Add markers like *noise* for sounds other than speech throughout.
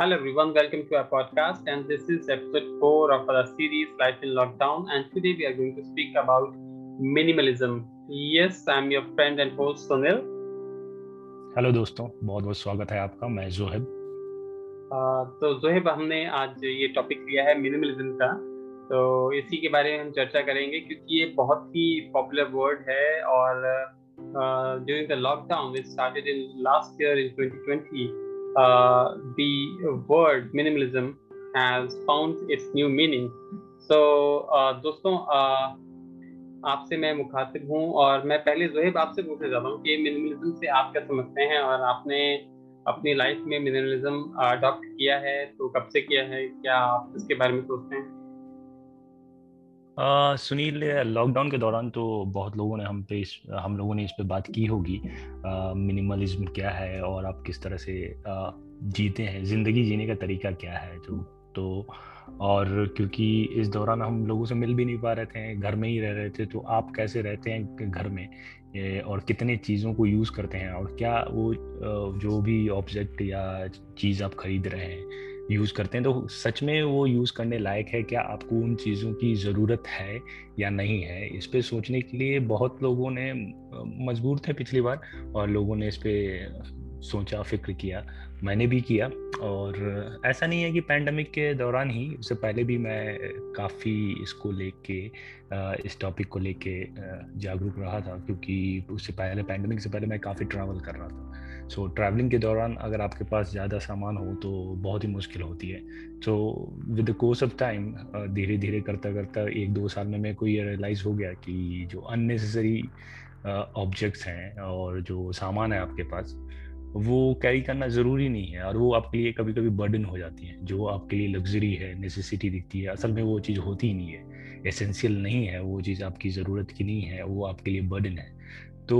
Hello everyone, welcome to our podcast and this is episode 4 of our series Life in Lockdown and today we are going to speak about minimalism. Yes, I'm your friend and host Sunil. Hello दोस्तों बहुत बहुत स्वागत है आपका मैं Zoheb uh, तो जोहेब हमने आज ये टॉपिक लिया है मिनिमलिज्म का तो इसी के बारे में हम चर्चा करेंगे क्योंकि ये बहुत ही पॉपुलर वर्ड है और during the lockdown which started in last year in 2020 uh, the word minimalism has found its new meaning. So uh, दोस्तों uh, आपसे मैं मुखातिब हूँ और मैं पहले जोहेब आपसे पूछना चाहता हूँ कि मिनिमलिज्म से आप क्या समझते हैं और आपने अपनी लाइफ में मिनिमलिज्म अडॉप्ट किया है तो कब से किया है क्या आप इसके बारे में सोचते हैं सुनील लॉकडाउन के दौरान तो बहुत लोगों ने हम पे इस हम लोगों ने इस पे बात की होगी। मिनिमलिज्म क्या है और आप किस तरह से आ, जीते हैं ज़िंदगी जीने का तरीका क्या है? जो तो और क्योंकि इस दौरान हम लोगों से मिल भी नहीं पा रहे थे घर में ही रह रहे थे तो आप कैसे रहते हैं घर में? और कितने चीज़ों को यूज़ करते हैं? और क्या वो जो भी ऑब्जेक्ट या चीज़ आप खरीद रहे हैं यूज़ करते हैं। तो सच में वो यूज़ करने लायक है क्या? आपको उन चीज़ों की ज़रूरत है या नहीं है? इस पर सोचने के लिए बहुत लोगों ने, मजबूर थे पिछली बार और लोगों ने इस पर सोचा, फ़िक्र किया। मैंने भी किया और ऐसा नहीं है कि पैंडमिक के दौरान ही, उससे पहले भी मैं काफ़ी इसको लेके इस टॉपिक को लेके जागरूक रहा था क्योंकि उससे पहले पैंडमिक से पहले मैं काफ़ी ट्रैवल कर रहा था। सो ट्रैवलिंग के दौरान अगर आपके पास ज़्यादा सामान हो तो बहुत ही मुश्किल होती है। So with the course of time धीरे धीरे करता करता एक दो साल में मेरे को ये रियलाइज़ हो गया कि जो अननेसेसरी ऑब्जेक्ट्स हैं और जो सामान है आपके पास, वो कैरी करना ज़रूरी नहीं है और वो आपके लिए कभी कभी बर्डन हो जाती हैं। जो आपके लिए लग्जरी है नेसेसिटी दिखती है, असल में वो चीज़ होती ही नहीं है। एसेंशियल नहीं है, वो चीज़ आपकी ज़रूरत की नहीं है, वो आपके लिए बर्डन है। तो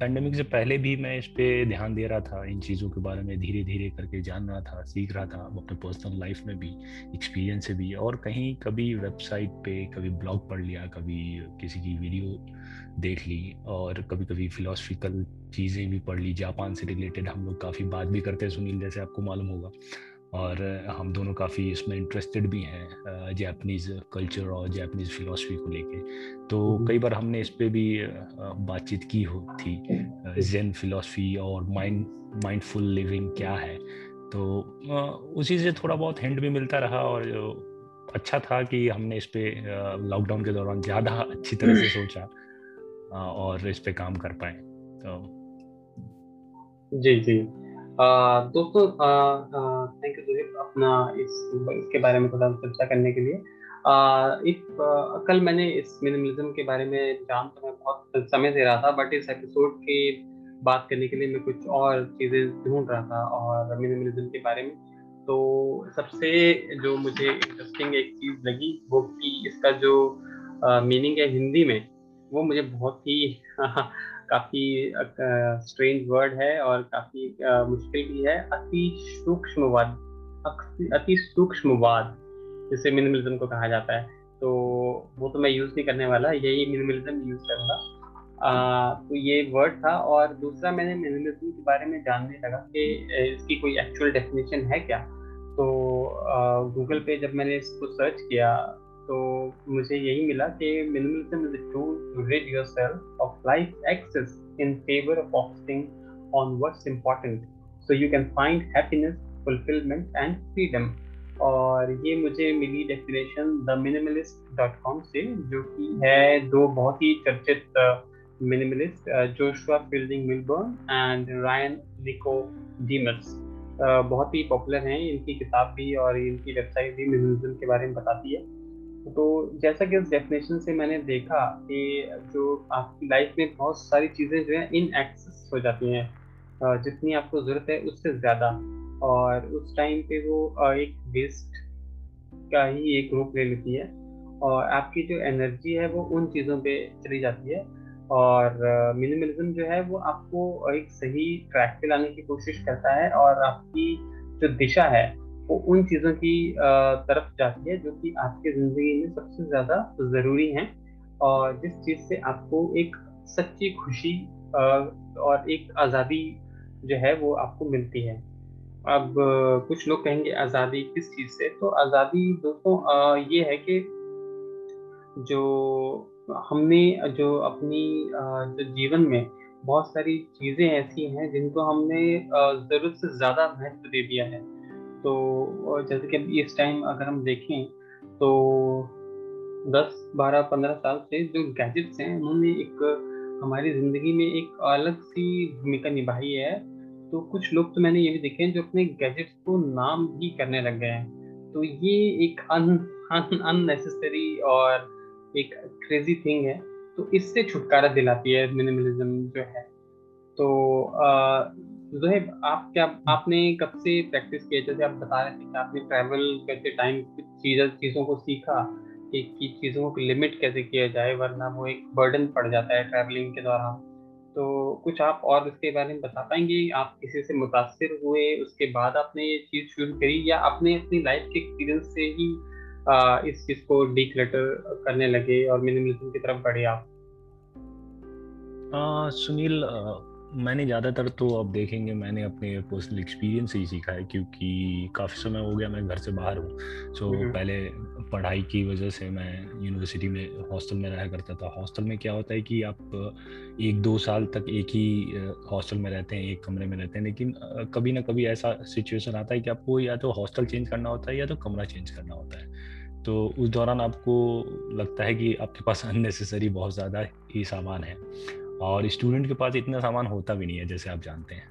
पैंडमिक से पहले भी मैं इस पर ध्यान दे रहा था, इन चीज़ों के बारे में धीरे धीरे करके जान रहा था, सीख रहा था अपने पर्सनल लाइफ में भी एक्सपीरियंस से भी। और कहीं कभी वेबसाइट पे कभी ब्लॉग पढ़ लिया, कभी किसी की वीडियो देख ली, और कभी कभी फिलोसफिकल चीज़ें भी पढ़ ली, जापान से रिलेटेड हम लोग काफ़ी बात भी करते हैं सुनील, जैसे आपको मालूम होगा। और हम दोनों काफ़ी इसमें इंटरेस्टेड भी हैं जैपनीज़ कल्चर और जैपनीज़ फिलोसफी को लेके। तो हम्म। कई बार हमने इस पर भी बातचीत की हो थी जेन फिलोसफी और माइंड माइंडफुल लिविंग क्या है? तो उसी से थोड़ा बहुत हिंट भी मिलता रहा और अच्छा था कि हमने इस पर लॉकडाउन के दौरान ज़्यादा अच्छी तरह से सोचा और इस पर काम कर पाए तो जी जी। दोस्तों थैंक यू जोहिब अपना इस, इसके बारे में थोड़ा चर्चा करने के लिए। एक कल मैंने इस मिनिमलिज्म के बारे में जान तो मैं बहुत समय से रहा था बट इस एपिसोड की बात करने के लिए मैं कुछ और चीज़ें ढूंढ रहा था और मिनिमलिज्म के बारे में। तो सबसे जो मुझे इंटरेस्टिंग एक चीज़ लगी, वो कि इसका जो मीनिंग है हिंदी में, वो मुझे बहुत ही *laughs* काफ़ी स्ट्रेंज वर्ड है और काफ़ी मुश्किल भी है। अति सूक्ष्मवाद अति सूक्ष्मवाद, जिसे मिनिमलिज्म को कहा जाता है। तो वो तो मैं यूज़ नहीं करने वाला, यही मिनिमलिज्म यूज़ करूँगा। तो ये वर्ड था और दूसरा मैंने मिनिमलिज्म के बारे में जानने लगा कि इसकी कोई एक्चुअल डेफिनेशन है क्या? तो गूगल पे जब मैंने इसको सर्च किया तो मुझे यही मिला कि minimalism is a tool to rid yourself of life excess in favor of focusing on what's important. So you can find happiness, fulfillment and freedom. और ये मुझे मिली definition the minimalist dot com से, जो कि है दो बहुत ही चर्चित minimalist Joshua Fielding Millburn and Ryan Nicodemus बहुत ही पॉपुलर हैं, इनकी किताब भी और इनकी वेबसाइट भी मिनिमलिज्म के बारे में बताती है। तो जैसा कि उस डेफिनेशन से मैंने देखा कि जो आपकी लाइफ में बहुत सारी चीज़ें जो है इन एक्सेस हो जाती हैं जितनी आपको ज़रूरत है उससे ज़्यादा। और उस टाइम पे वो एक वेस्ट का ही एक रूप ले लेती है। और आपकी जो एनर्जी है वो उन चीज़ों पे चली जाती है। और मिनिमलिज्म जो है वो आपको एक सही ट्रैक पे लाने की कोशिश करता है। और आपकी जो दिशा है वो उन चीज़ों की तरफ़ जाती है जो कि आपके ज़िंदगी में सबसे ज़्यादा ज़रूरी हैं और जिस चीज़ से आपको एक सच्ची खुशी और एक आज़ादी जो है वो आपको मिलती है। अब कुछ लोग कहेंगे आज़ादी किस चीज़ से? तो आज़ादी दोस्तों ये है कि जो हमने जो अपनी जो जीवन में बहुत सारी चीज़ें ऐसी हैं जिनको हमने ज़रूरत से ज़्यादा महत्व दे दिया है। तो जैसे कि इस टाइम अगर हम देखें तो 10, 12, 15 साल से जो गैजेट्स हैं उन्होंने एक हमारी ज़िंदगी में एक अलग सी भूमिका निभाई है। तो कुछ लोग तो मैंने ये भी देखे हैं जो अपने गैजेट्स को नाम ही करने लग गए हैं। तो ये एक अन और एक क्रेजी थिंग है। तो इससे छुटकारा दिलाती है मिनिमलिज्म जो है। तो जोहेब आप क्या आपने कब से प्रैक्टिस किया? जैसे आप बता रहे थे कि आपने ट्रैवल करते टाइम चीज़ों चीज़ों को सीखा कि, कि चीज़ों को लिमिट कैसे किया जाए वरना वो एक बर्डन पड़ जाता है ट्रैवलिंग के दौरान। तो कुछ आप और इसके बारे में बता पाएँगे? आप किसी से मुतासर हुए उसके बाद आपने ये चीज़ शुरू करी या आपने अपनी लाइफ के एक्सपीरियंस से ही आ, इस चीज़ को डिक्लटर करने लगे और मिनिमलिज्म की तरफ़ बढ़े आप? आ, सुनील मैंने ज़्यादातर तो अब देखेंगे मैंने अपने पर्सनल एक्सपीरियंस से ही सीखा है क्योंकि काफ़ी समय हो गया मैं घर से बाहर हूँ। सो so, पहले पढ़ाई की वजह से मैं यूनिवर्सिटी में हॉस्टल में रहा करता था। हॉस्टल में क्या होता है कि आप एक दो साल तक एक ही हॉस्टल में रहते हैं एक कमरे में रहते हैं लेकिन कभी ना कभी ऐसा सिचुएशन आता है कि आपको या तो हॉस्टल चेंज करना होता है या तो कमरा चेंज करना होता है। तो उस दौरान आपको लगता है कि आपके पास *laughs* अननेसेसरी बहुत ज़्यादा ही सामान है। और स्टूडेंट के पास इतना सामान होता भी नहीं है, जैसे आप जानते हैं।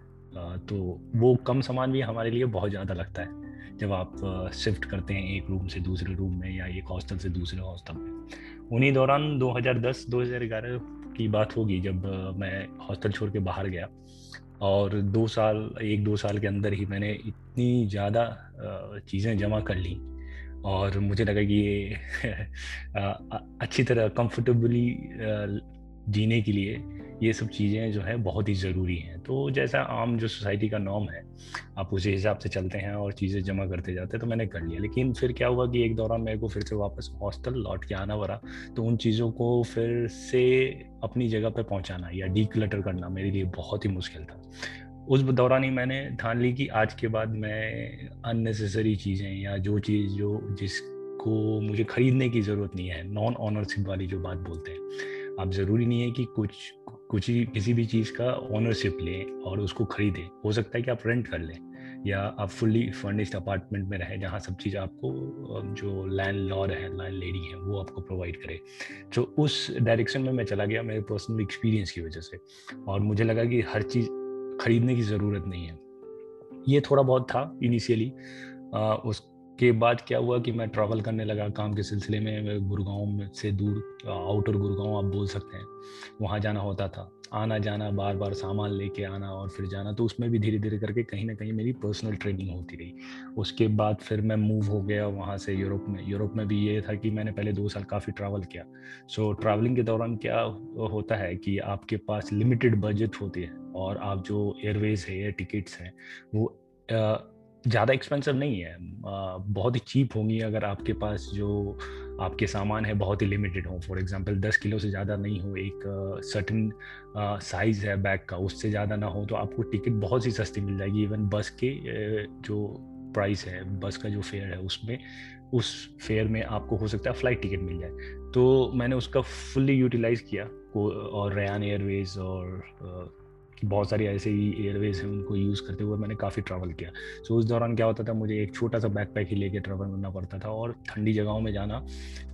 तो वो कम सामान भी हमारे लिए बहुत ज़्यादा लगता है, जब आप शिफ्ट करते हैं एक रूम से दूसरे रूम में या एक हॉस्टल से दूसरे हॉस्टल में। उन्हीं दौरान 2010-2011 की बात होगी जब मैं हॉस्टल छोड़ के बाहर गया। और दो साल, एक दो साल के अंदर ही मैंने इतनी ज़्यादा चीज़ें जमा कर ली और मुझे लगा कि ये *laughs* अच्छी तरह कंफर्टेबली जीने के लिए ये सब चीज़ें जो है बहुत ही ज़रूरी हैं। तो जैसा आम जो सोसाइटी का नॉर्म है, आप उसी हिसाब से चलते हैं और चीज़ें जमा करते जाते हैं तो मैंने कर लिया। लेकिन फिर क्या हुआ कि एक दौरान मेरे को फिर से वापस हॉस्टल लौट के आना पड़ा तो उन चीज़ों को फिर से अपनी जगह पर पहुँचाना या डी करना मेरे लिए बहुत ही मुश्किल था। उस दौरान ही मैंने ठान ली कि आज के बाद मैं अननेसेसरी चीज़ें या जो चीज़, जो जिसको मुझे खरीदने की ज़रूरत नहीं है नॉन ऑनरशिप वाली जो बात बोलते हैं आप ज़रूरी नहीं है कि कुछ कुछ ही, किसी भी चीज़ का ओनरशिप लें और उसको खरीदें। हो सकता है कि आप रेंट कर लें या आप फुल्ली फर्निश्ड अपार्टमेंट में रहें जहाँ सब चीज़ आपको जो लैंड लॉर्ड है लैंड लेडी है, वो आपको प्रोवाइड करे। तो उस डायरेक्शन में मैं चला गया मेरे पर्सनल एक्सपीरियंस की वजह से और मुझे लगा कि हर चीज़ खरीदने की ज़रूरत नहीं है। ये थोड़ा बहुत था इनिशियली उस के बाद क्या हुआ कि मैं ट्रैवल करने लगा काम के सिलसिले में गुड़गांव से दूर आउटर गुड़गांव आप बोल सकते हैं वहाँ जाना होता था। आना जाना बार बार सामान लेके आना और फिर जाना तो उसमें भी धीरे धीरे करके कहीं ना कहीं मेरी पर्सनल ट्रेनिंग होती रही। उसके बाद फिर मैं मूव हो गया वहाँ से यूरोप में। यूरोप में भी ये था कि मैंने पहले दो साल काफ़ी ट्रैवल किया। सो so, ट्रैवलिंग के दौरान क्या होता है कि आपके पास लिमिटेड बजट होती है और आप जो एयरवेज है या टिकट्स हैं वो ज़्यादा एक्सपेंसिव नहीं है। बहुत ही चीप होंगी अगर आपके पास जो आपके सामान है बहुत ही लिमिटेड हो। फॉर एग्जांपल दस किलो से ज़्यादा नहीं हो एक सर्टन साइज़ है बैग का, उससे ज़्यादा ना हो तो आपको टिकट बहुत ही सस्ती मिल जाएगी। इवन बस के जो प्राइस है बस का जो फेयर है उसमें, उस फेयर में आपको हो सकता है फ़्लाइट टिकट मिल जाए। तो मैंने उसका फुल्ली यूटिलाइज़ किया और रयान एयरवेज और बहुत सारी ऐसे ही एयरवेज हैं उनको यूज़ करते हुए मैंने काफ़ी ट्रैवल किया। सो उस दौरान क्या होता था, मुझे एक छोटा सा बैक पैक ही लेके ट्रैवल करना पड़ता था और ठंडी जगहों में जाना,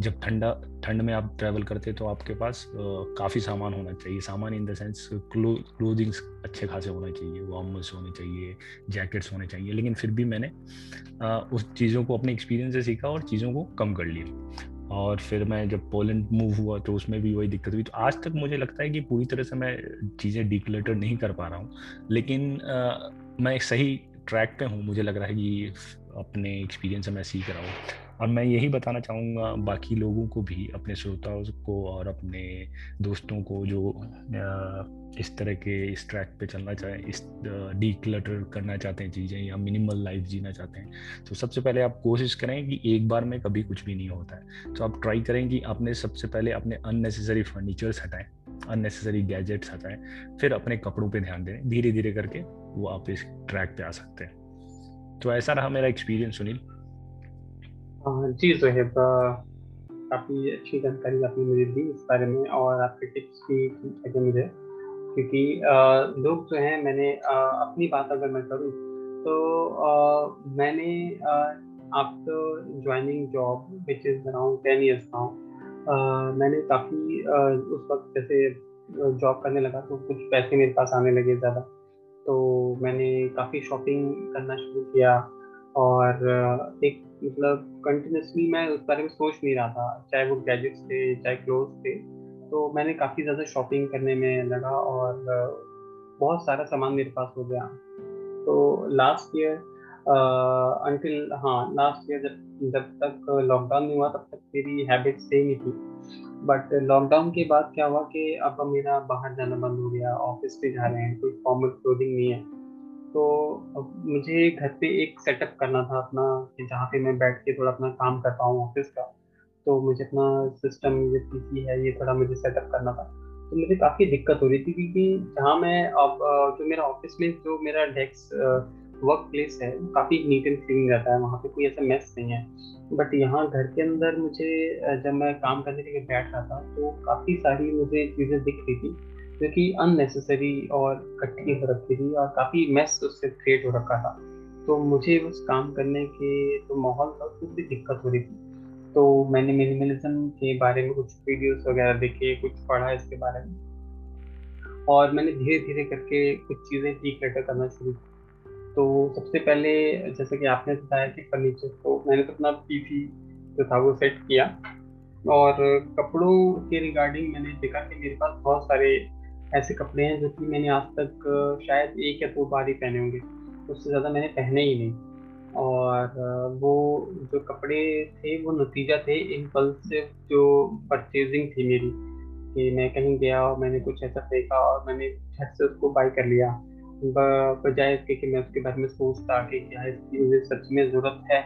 जब ठंडा, ठंड में आप ट्रैवल करते तो आपके पास काफ़ी सामान होना चाहिए। सामान इन द सेंस क्लोथिंग्स अच्छे खासे होने चाहिए वार्मर्स होने चाहिए जैकेट्स होने चाहिए। लेकिन फिर भी मैंने उस चीज़ों को, अपने एक्सपीरियंस से सीखा और चीज़ों को कम कर लिया। और फिर मैं जब पोलैंड मूव हुआ तो उसमें भी वही दिक्कत हुई। तो आज तक मुझे लगता है कि पूरी तरह से मैं चीज़ें डिक्लेटर नहीं कर पा रहा हूँ। लेकिन आ, मैं सही ट्रैक पे हूँ। मुझे लग रहा है कि अपने एक्सपीरियंस से मैं सीख रहा हूँ। और मैं यही बताना चाहूँगा बाकी लोगों को भी, अपने श्रोताओं को और अपने दोस्तों को जो इस तरह के इस ट्रैक पे चलना चाहें, इस डी क्लटर करना चाहते हैं चीज़ें या मिनिमल लाइफ जीना चाहते हैं तो सबसे पहले आप कोशिश करें कि एक बार में कभी कुछ भी नहीं होता है। तो आप ट्राई करें कि आपने सबसे पहले अपने अननेसेसरी फर्नीचर्स हटाएँ अननेसेसरी गैजेट्स हटाएँ, फिर अपने कपड़ों पर ध्यान दें धीरे धीरे करके वो आप इस ट्रैक पर आ सकते हैं। तो ऐसा रहा मेरा एक्सपीरियंस सुनील। जी जोहेब काफ़ी अच्छी जानकारी आपने मुझे दी इस बारे में और आपके टिप्स भी लगे मुझे क्योंकि लोग जो हैं, मैंने अपनी बात अगर मैं करूँ तो मैंने after joining job which is around ten years now मैंने काफ़ी उस वक्त जैसे जॉब करने लगा तो कुछ पैसे मेरे पास आने लगे ज़्यादा। तो मैंने काफ़ी शॉपिंग करना शुरू किया। और एक मतलब कंटिन्यूसली मैं उस बारे में सोच नहीं रहा था, चाहे वो गैजेट्स थे, चाहे क्लोथ थे तो मैंने काफ़ी ज़्यादा शॉपिंग करने में लगा और बहुत सारा सामान मेरे पास हो गया। तो लास्ट ईयर अंटिल हाँ लास्ट ईयर जब जब तक लॉकडाउन नहीं हुआ, तब तक मेरी हैबिट सेम ही थी। बट लॉकडाउन के बाद क्या हुआ कि अब मेरा बाहर जाना बंद हो गया ऑफ़िस पे जा रहे हैं, कोई फॉर्मल क्लोथिंग नहीं है। तो मुझे घर पे एक सेटअप करना था अपना जहाँ पे मैं बैठ के थोड़ा अपना काम कर पाऊँ ऑफ़िस का। तो मुझे अपना सिस्टम जो पी है, ये थोड़ा मुझे सेटअप करना था। तो मुझे काफ़ी दिक्कत हो रही थी, क्योंकि जहाँ मैं अब जो मेरा ऑफ़िस में जो मेरा डेस्क वर्क प्लेस है काफ़ी नीट एंड क्लीन रहता है, वहाँ पे कोई ऐसा मेस नहीं है। बट यहाँ घर के अंदर मुझे जब मैं काम करने के लिए बैठ रहा था तो काफ़ी सारी मुझे चीज़ें दिख रही थी। जो कि अननेसेसरी और इकट्ठी हो रखी थी और काफ़ी मेस उससे क्रिएट हो रखा था। तो मुझे उस काम करने के जो तो माहौल था, उसमें भी दिक्कत हो रही थी। तो मैंने मिनिमलिज्म के बारे में कुछ वीडियोस वगैरह देखे, कुछ पढ़ा इसके बारे में। और मैंने धीरे धीरे करके कुछ चीज़ें डीक्लटर करना शुरू की तो सबसे पहले जैसे कि आपने बताया कि फर्नीचर को मैंने तो अपना पीसी जो था वो सेट किया। और कपड़ों के रिगार्डिंग मैंने देखा कि मेरे पास बहुत सारे ऐसे कपड़े हैं जो कि मैंने आज तक शायद एक या दो बार ही पहने होंगे। उससे ज़्यादा मैंने पहने ही नहीं। और वो जो कपड़े थे वो नतीजा थे इम्पल्सिव जो परचेजिंग थी मेरी कि मैं कहीं गया और मैंने कुछ ऐसा देखा और मैंने झट से उसको बाई कर लिया। बजाय इसके कि मैं उसके बारे में सोचता कि क्या इसकी मुझे सच में ज़रूरत है।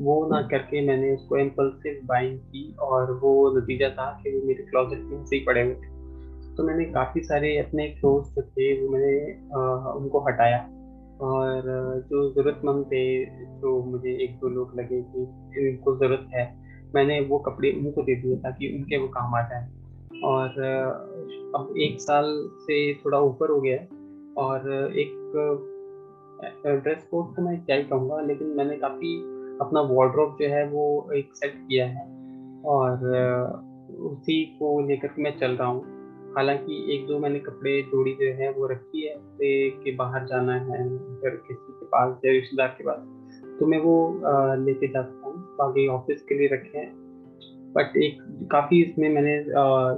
वो ना करके मैंने उसको इम्पल्सिव बाइंग की और वो नतीजा था कि वो मेरे क्लोजेट में से ही पड़े हुए थे। तो मैंने काफ़ी सारे अपने क्लोथ जो थे वो मैंने आ, उनको हटाया। और जो ज़रूरतमंद थे जो मुझे एक दो लोग लगे कि इनको ज़रूरत है मैंने वो कपड़े उनको दे दिए ताकि उनके वो काम आ जाए। और अब एक साल से थोड़ा ऊपर हो गया और एक ड्रेस कोड तो मैं क्या ही कहूँगा लेकिन मैंने काफ़ी अपना वार्ड्रोब जो है वो एक सेट किया है। और उसी को लेकर मैं चल रहा हूँ। हालाँकि एक दो मैंने कपड़े जोड़ी जो है वो रखी है कि बाहर जाना है फिर किसी के पास या रिश्तेदार के पास तो मैं वो लेके जा सकता हूँ। बाकी ऑफ़िस के लिए रखे हैं। बट एक काफ़ी इसमें मैंने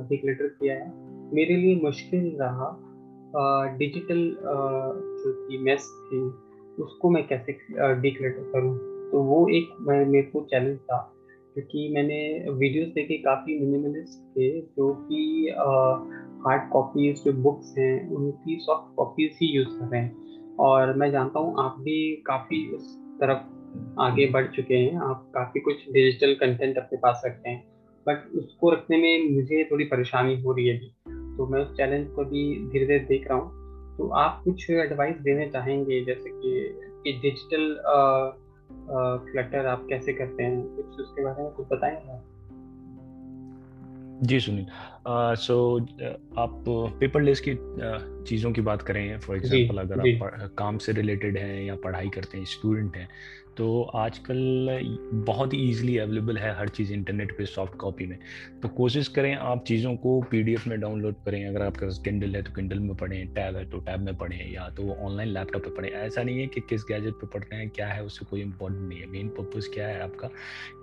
डिक्लेटर किया है। मेरे लिए मुश्किल रहा डिजिटल जो थी मेस थी, उसको मैं कैसे डिक्लेटर करूँ? तो वो एक मेरे को चैलेंज था। क्योंकि मैंने वीडियोस देखे काफ़ी मिनिमलिस्ट थे जो कि हार्ड कॉपीज जो बुक्स हैं उनकी सॉफ्ट कॉपीज ही यूज़ कर रहे हैं। और मैं जानता हूँ आप भी काफ़ी उस तरफ़ आगे बढ़ चुके हैं आप काफ़ी कुछ डिजिटल कंटेंट अपने पास रखते हैं। बट उसको रखने में मुझे थोड़ी परेशानी हो रही है अभी तो मैं उस चैलेंज को भी धीरे धीरे देख रहा हूँ। तो आप कुछ एडवाइस देने चाहेंगे जैसे कि, कि डिजिटल क्लटर आप कैसे करते हैं? कुछ उसके बारे में कुछ बताएँगे जी सुनील सो आप पेपरलेस की चीज़ों की बात करें फॉर एग्जांपल अगर आप काम से रिलेटेड हैं या पढ़ाई करते हैं स्टूडेंट हैं तो आजकल बहुत ही ईजिली अवेलेबल है हर चीज़ इंटरनेट पे सॉफ्ट कॉपी में। तो कोशिश करें आप चीज़ों को पीडीएफ में डाउनलोड करें। अगर आपके पास किंडल है तो किंडल में पढ़ें टैब है तो टैब में पढ़ें या तो ऑनलाइन लैपटॉप पे पढ़ें। ऐसा नहीं है कि किस गैजेट पे पढ़ रहे हैं, क्या है, उससे कोई इंपॉर्टेंट नहीं है। मेन पर्पज़ क्या है आपका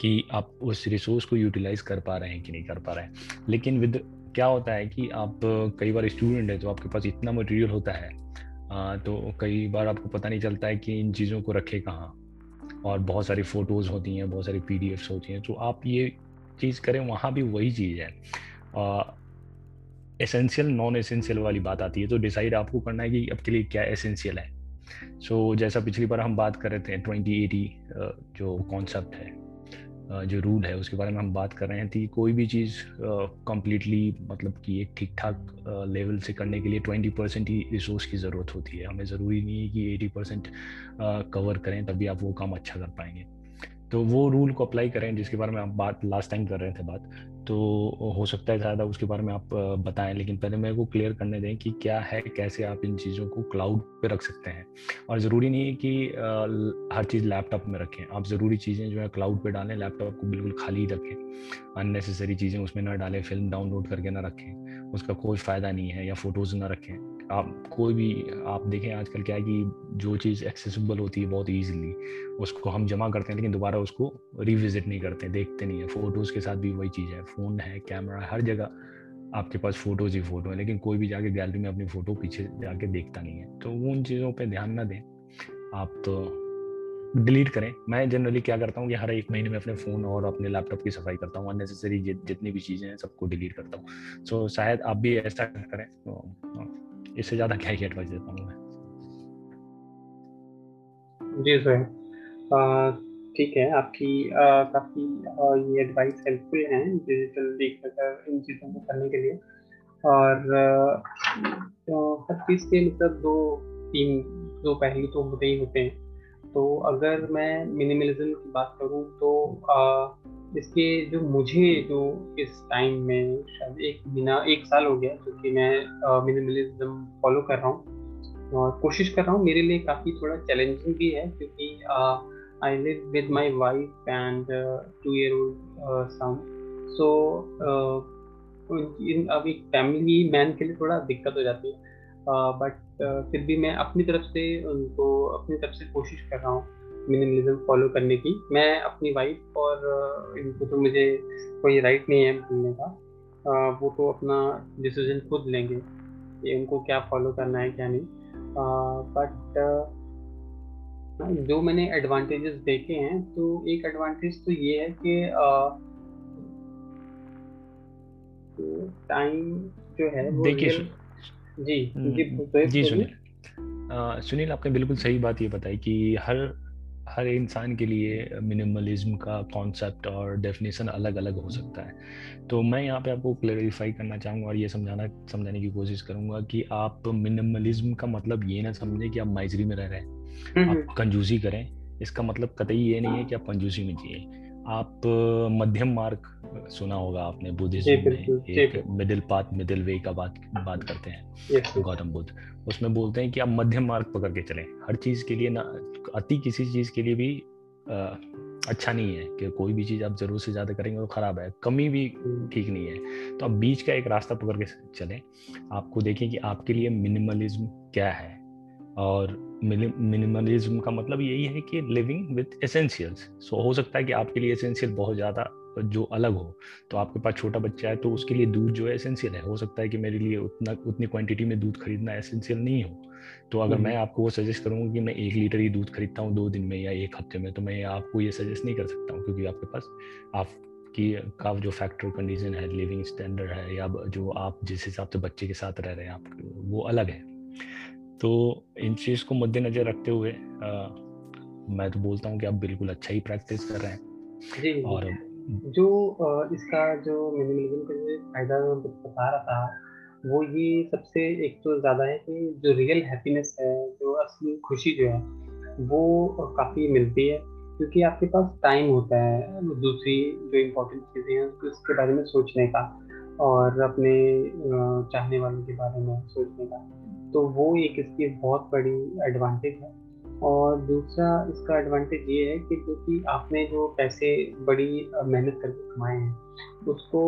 कि आप उस रिसोर्स को यूटिलाइज कर पा रहे हैं कि नहीं कर पा रहे हैं। लेकिन विद क्या होता है कि आप कई बार स्टूडेंट है तो आपके पास इतना मटेरियल होता है तो कई बार आपको पता नहीं चलता है कि इन चीज़ों को रखे कहाँ। और बहुत सारी फ़ोटोज़ होती हैं बहुत सारी पी होती हैं तो आप ये चीज़ करें वहाँ भी वही चीज़ है। एसेंशियल नॉन एसेंशियल वाली बात आती है तो डिसाइड आपको करना है कि आपके लिए क्या एसेंशियल है। सो so, जैसा पिछली बार हम बात कर रहे थे ट्वेंटी एटी जो कॉन्सेप्ट है जो रूल है, उसके बारे में हम बात कर रहे हैं कि कोई भी चीज़ कम्प्लीटली मतलब कि एक ठीक ठाक लेवल से करने के लिए ट्वेंटी परसेंट ही रिसोर्स की ज़रूरत होती है। हमें ज़रूरी नहीं है कि एटी परसेंट कवर करें, तभी आप वो काम अच्छा कर पाएँगे। तो वो रूल को अप्लाई करें जिसके बारे में आप बात लास्ट टाइम कर रहे थे बात। तो हो सकता है ज़्यादा उसके बारे में आप बताएँ, लेकिन पहले मेरे को क्लियर करने दें कि क्या है, कैसे आप इन चीज़ों को क्लाउड पे रख सकते हैं। और ज़रूरी नहीं है कि हर चीज़ लैपटॉप में रखें। आप ज़रूरी चीज़ें जो है क्लाउड पे डालें लैपटॉप को बिल्कुल खाली रखें। अननेसेसरी चीज़ें उसमें ना डालें फ़िल्म डाउनलोड करके ना रखें। उसका कोई फ़ायदा नहीं है या फ़ोटोज़ ना रखें। आप कोई भी आप देखें आजकल क्या है कि जो चीज़ एक्सेसिबल होती है बहुत ईजिली उसको हम जमा करते हैं लेकिन दोबारा उसको रिविजिट नहीं करते देखते नहीं है। फ़ोटोज़ के साथ भी वही चीज़ है फ़ोन है कैमरा हर जगह आपके पास फ़ोटोज़ ही फ़ोटो है लेकिन कोई भी जाके गैलरी में अपनी फ़ोटो पीछे जाके देखता नहीं है। तो उन चीज़ों पर ध्यान ना दें। आप तो डिलीट करें। मैं जनरली क्या करता हूँ कि हर एक महीने में अपने फ़ोन और अपने लैपटॉप की सफ़ाई करता हूँ अननेसेसरी जितनी भी चीज़ें हैं सबको डिलीट करता हूँ। सो so, शायद आप भी ऐसा करें तो इससे ज़्यादा क्या ही एडवाइस दे पाऊँगा जी सर ठीक है आपकी काफ़ी ये एडवाइस हेल्पफुल हैं डिजिटल डिक्लेटर इन चीज़ों को करने के लिए। और तो हर चीज़ के मतलब दो तीन दो पहलू तो होते ही होते हैं। तो अगर मैं मिनिमलिज्म की बात करूँ तो आ, इसके जो मुझे जो इस टाइम में शायद एक महीना एक साल हो गया क्योंकि मैं मिनिमलिज्म फॉलो कर रहा हूँ और कोशिश कर रहा हूँ मेरे लिए काफ़ी थोड़ा चैलेंजिंग भी है क्योंकि I live with my wife and two year old son so अब एक फैमिली मैन के लिए थोड़ा दिक्कत हो जाती है। बट uh, uh, फिर भी मैं अपनी तरफ़ से उनको अपनी तरफ़ से कोशिश कर रहा हूँ। मिनिमलिज्म फॉलो करने की। मैं अपनी वाइफ और इनको तो मुझे कोई राइट नहीं है बोलने का। वो तो अपना डिसीज़न खुद लेंगे कि उनको क्या फॉलो करना है क्या नहीं। बट जो मैंने एडवांटेजेस देखे हैं तो एक एडवांटेज तो ये है कि टाइम जो है देखिए जी हम्म, जी जी सुनील। सुनील आपने बिल्कुल सही बात ये बताई कि हर हर इंसान के लिए मिनिमलिज्म का कॉन्सेप्ट और डेफिनेशन अलग अलग हो सकता है। तो मैं यहाँ पे आपको क्लैरिफाई करना चाहूँगा और ये समझाना समझाने की कोशिश करूँगा कि आप मिनिमलिज्म का मतलब ये ना समझें कि आप माइजरी में रह रहे हैं। आप कंजूसी करें। इसका मतलब कतई ये नहीं है कि आप कंजूसी में जिए। आप मध्यम मार्ग सुना होगा आपने बुद्धिज्म में एक मिडिल पाथ मिडिल वे का बात बात करते हैं गौतम बुद्ध। उसमें बोलते हैं कि आप मध्यम मार्ग पकड़ के चलें। हर चीज़ के लिए ना अति किसी चीज़ के लिए भी आ, अच्छा नहीं है कि कोई भी चीज़ आप ज़रूर से ज़्यादा करेंगे तो खराब है कमी भी ठीक नहीं है। तो आप बीच का एक रास्ता पकड़ के चलें। आपको देखें कि आपके लिए मिनिमलिज्म क्या है और मिनिमलिज्म का मतलब यही है कि लिविंग विथ एसेंशियल्स सो हो सकता है कि आपके लिए एसेंशियल बहुत ज़्यादा जो अलग हो तो आपके पास छोटा बच्चा है तो उसके लिए दूध जो है एसेंशियल है. हो सकता है कि मेरे लिए उतना उतनी क्वांटिटी में दूध खरीदना एसेंशियल नहीं हो. तो अगर मैं आपको वो सजेस्ट करूँगा कि मैं एक लीटर ही दूध खरीदता हूँ दो दिन में या एक हफ़्ते में तो मैं आपको ये सजेस्ट नहीं कर सकता हूँ क्योंकि आपके पास आप की का जो फैक्टर कंडीशन है लिविंग स्टैंडर्ड है या जो आप जिस हिसाब से बच्चे के साथ रह रहे हैं आप वो अलग है. तो इन चीज़ को मद्देनजर रखते हुए आ, मैं तो बोलता हूँ कि आप बिल्कुल अच्छा ही प्रैक्टिस कर रहे हैं। जी, और जो इसका जो मिनिमलिज्म का जो फ़ायदा बता रहा था वो ये सबसे एक तो ज़्यादा है कि जो रियल हैप्पीनेस है जो असली खुशी जो है वो काफ़ी मिलती है। क्योंकि आपके पास टाइम होता है दूसरी जो इम्पोर्टेंट चीज़ें हैं उसके बारे में सोचने का और अपने चाहने वालों के बारे में सोचने का। तो वो एक इसकी बहुत बड़ी एडवांटेज है। और दूसरा इसका एडवांटेज ये है कि क्योंकि आपने जो पैसे बड़ी मेहनत करके कमाए हैं, उसको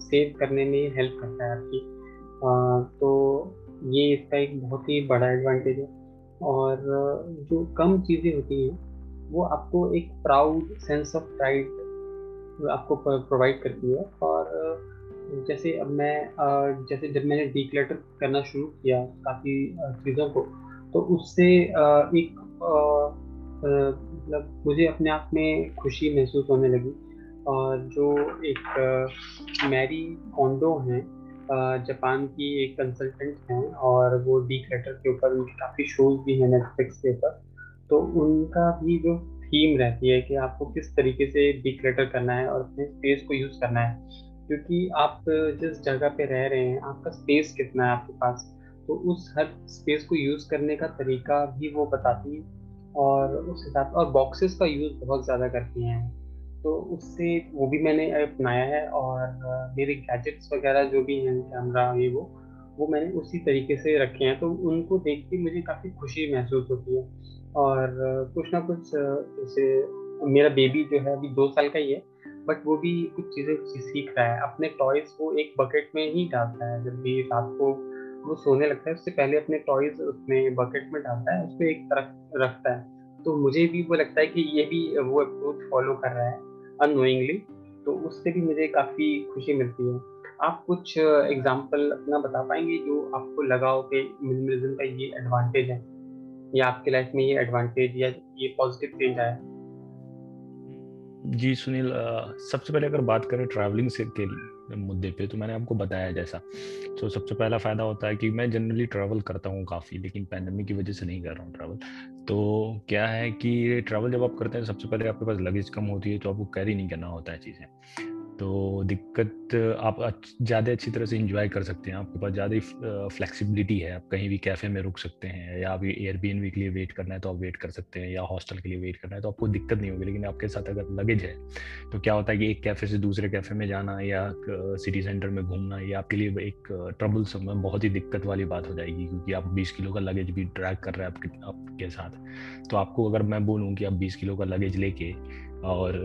सेव करने में हेल्प करता है आपकी। तो ये इसका एक बहुत ही बड़ा एडवांटेज है। और जो कम चीज़ें होती हैं, वो आपको एक प्राउड सेंस ऑफ़ प्राइड आपको प्रोवाइड करती है। और जैसे अब मैं जैसे जब मैंने डिक्लेटर करना शुरू किया काफ़ी चीज़ों को तो उससे एक मतलब मुझे अपने आप में खुशी महसूस होने लगी। और जो एक मैरी कॉन्डो हैं जापान की एक कंसल्टेंट हैं और वो डी क्लेटर के ऊपर उनके काफ़ी शोज़ भी हैं नेटफ्लिक्स के ऊपर तो उनका भी जो थीम रहती है कि आपको किस तरीके से डिक्लेटर करना है और अपने स्पेस को यूज़ करना है। क्योंकि आप जिस जगह पे रह रहे हैं, आपका स्पेस कितना है आपके पास तो उस हर स्पेस को यूज़ करने का तरीका भी वो बताती है और उस हिसाब और बॉक्सेस का यूज़ बहुत ज़्यादा करती हैं। तो उससे वो भी मैंने अपनाया है और मेरे गैजेट्स वगैरह जो भी हैं कैमरा ये वो वो मैंने उसी तरीके से रखे हैं। तो उनको देख के मुझे काफ़ी खुशी महसूस होती है। और कुछ ना कुछ, जैसे मेरा बेबी जो है, अभी दो साल का ही है बट वो भी कुछ चीज़ें सीख रहा है। अपने टॉयज को एक बकेट में ही डालता है। जब भी रात को वो सोने लगता है, उससे पहले अपने टॉयज उसमें बकेट में डालता है, उसको एक तरफ़ रखता है। तो मुझे भी वो लगता है कि ये भी वो अप्रोच फॉलो कर रहा है अनोइंगली तो उससे भी मुझे काफ़ी खुशी मिलती है। आप कुछ एग्ज़ाम्पल अपना बता पाएँगे जो आपको लगा हो कि मिनिमलिज्म का ये एडवांटेज है? या आपके लाइफ में ये एडवांटेज या ये पॉजिटिव चेंज आया? जी सुनील सबसे पहले अगर बात करें ट्रैवलिंग से के मुद्दे पे तो मैंने आपको बताया जैसा। तो सबसे पहला फ़ायदा होता है कि मैं जनरली ट्रैवल करता हूँ काफ़ी, लेकिन पैंडमिक की वजह से नहीं कर रहा हूँ ट्रैवल तो क्या है कि ट्रैवल जब आप करते हैं, सबसे पहले आपके पास लगेज कम होती है तो आपको कैरी नहीं करना होता है चीज़ें। तो दिक्कत आप ज़्यादा अच्छी तरह से इंजॉय कर सकते हैं। आपके पास ज़्यादा फ्लेक्सिबिलिटी है। आप कहीं भी कैफ़े में रुक सकते हैं या अभी एयरबीएनबी के लिए वेट करना है तो आप वेट कर सकते हैं या हॉस्टल के लिए वेट करना है तो आपको दिक्कत नहीं होगी। लेकिन आपके साथ अगर लगेज है तो क्या होता है कि एक कैफ़े से दूसरे कैफ़े में जाना या सिटी सेंटर में घूमना, ये आपके लिए एक ट्रबल समय बहुत ही दिक्कत वाली बात हो जाएगी क्योंकि आप बीस किलो का लगेज भी ट्रैक कर रहे हैं आपके आपके साथ। तो आपको अगर मैं बोलूँ कि आप बीस किलो का लगेज लेके और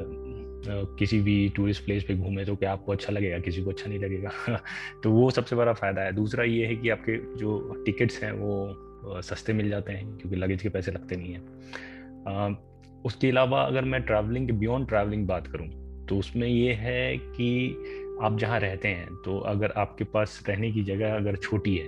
किसी भी टूरिस्ट प्लेस पे घूमे तो क्या आपको अच्छा लगेगा, किसी को अच्छा नहीं लगेगा? *laughs* तो वो सबसे बड़ा फ़ायदा है। दूसरा ये है कि आपके जो टिकट्स हैं वो सस्ते मिल जाते हैं क्योंकि लगेज के पैसे लगते नहीं हैं। उसके अलावा अगर मैं ट्रैवलिंग के बियॉन्ड ट्रैवलिंग बात करूँ तो उसमें ये है कि आप जहाँ रहते हैं तो अगर आपके पास रहने की जगह अगर छोटी है,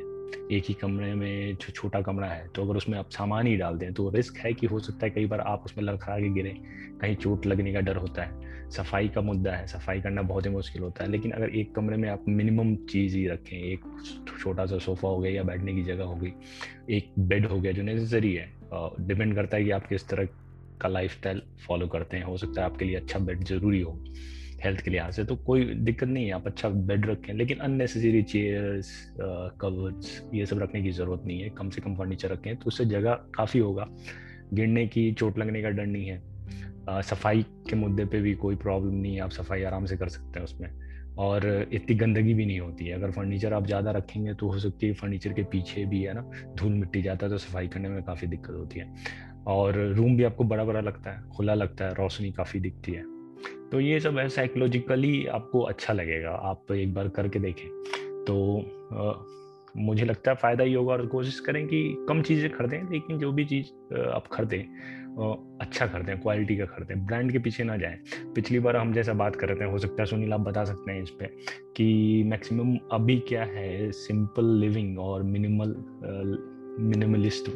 एक ही कमरे में जो छोटा कमरा है तो अगर उसमें आप सामान ही डाल दें तो रिस्क है कि हो सकता है कई बार आप उसमें लड़खड़ा के गिरे, कहीं चोट लगने का डर होता है। सफ़ाई का मुद्दा है, सफ़ाई करना बहुत ही मुश्किल होता है, लेकिन अगर एक कमरे में आप मिनिमम चीज़ ही रखें, एक छोटा सा सोफ़ा हो गया या बैठने की जगह हो गई, एक बेड हो गया जो नेसेसरी है डिपेंड करता है कि आप किस तरह का लाइफ फॉलो करते हैं। हो सकता है आपके लिए अच्छा बेड ज़रूरी हो हेल्थ के लिहाज से तो कोई दिक्कत नहीं है, आप अच्छा बेड रखें, लेकिन अननेसेसरी चेयर्स कवर्स ये सब रखने की ज़रूरत नहीं है, कम से कम फर्नीचर रखें तो उससे जगह काफ़ी होगा। गिरने की, चोट लगने का डर नहीं है सफ़ाई के मुद्दे पे भी कोई प्रॉब्लम नहीं है आप सफ़ाई आराम से कर सकते हैं उसमें। और इतनी गंदगी भी नहीं होती है। अगर फर्नीचर आप ज़्यादा रखेंगे तो हो सकती है फर्नीचर के पीछे भी है ना धूल मिट्टी जाता है तो सफ़ाई करने में काफ़ी दिक्कत होती है। और रूम भी आपको बड़ा बड़ा लगता है खुला लगता है रोशनी काफ़ी दिखती है। तो ये सब है साइकोलॉजिकली आपको अच्छा लगेगा आप एक बार करके देखें। तो आ, मुझे लगता है फ़ायदा ही होगा और कोशिश करें कि कम चीज़ें खरीदें लेकिन जो भी चीज़ आप खरीदें अच्छा हैं क्वालिटी का खरीदें ब्रांड के पीछे ना जाएँ। पिछली बार हम जैसा बात कर रहे थे, हो सकता है सुनील आप बता सकते हैं इस पर कि मैक्सिमम अभी क्या है सिंपल लिविंग और मिनिमल मिनिमलिस्ट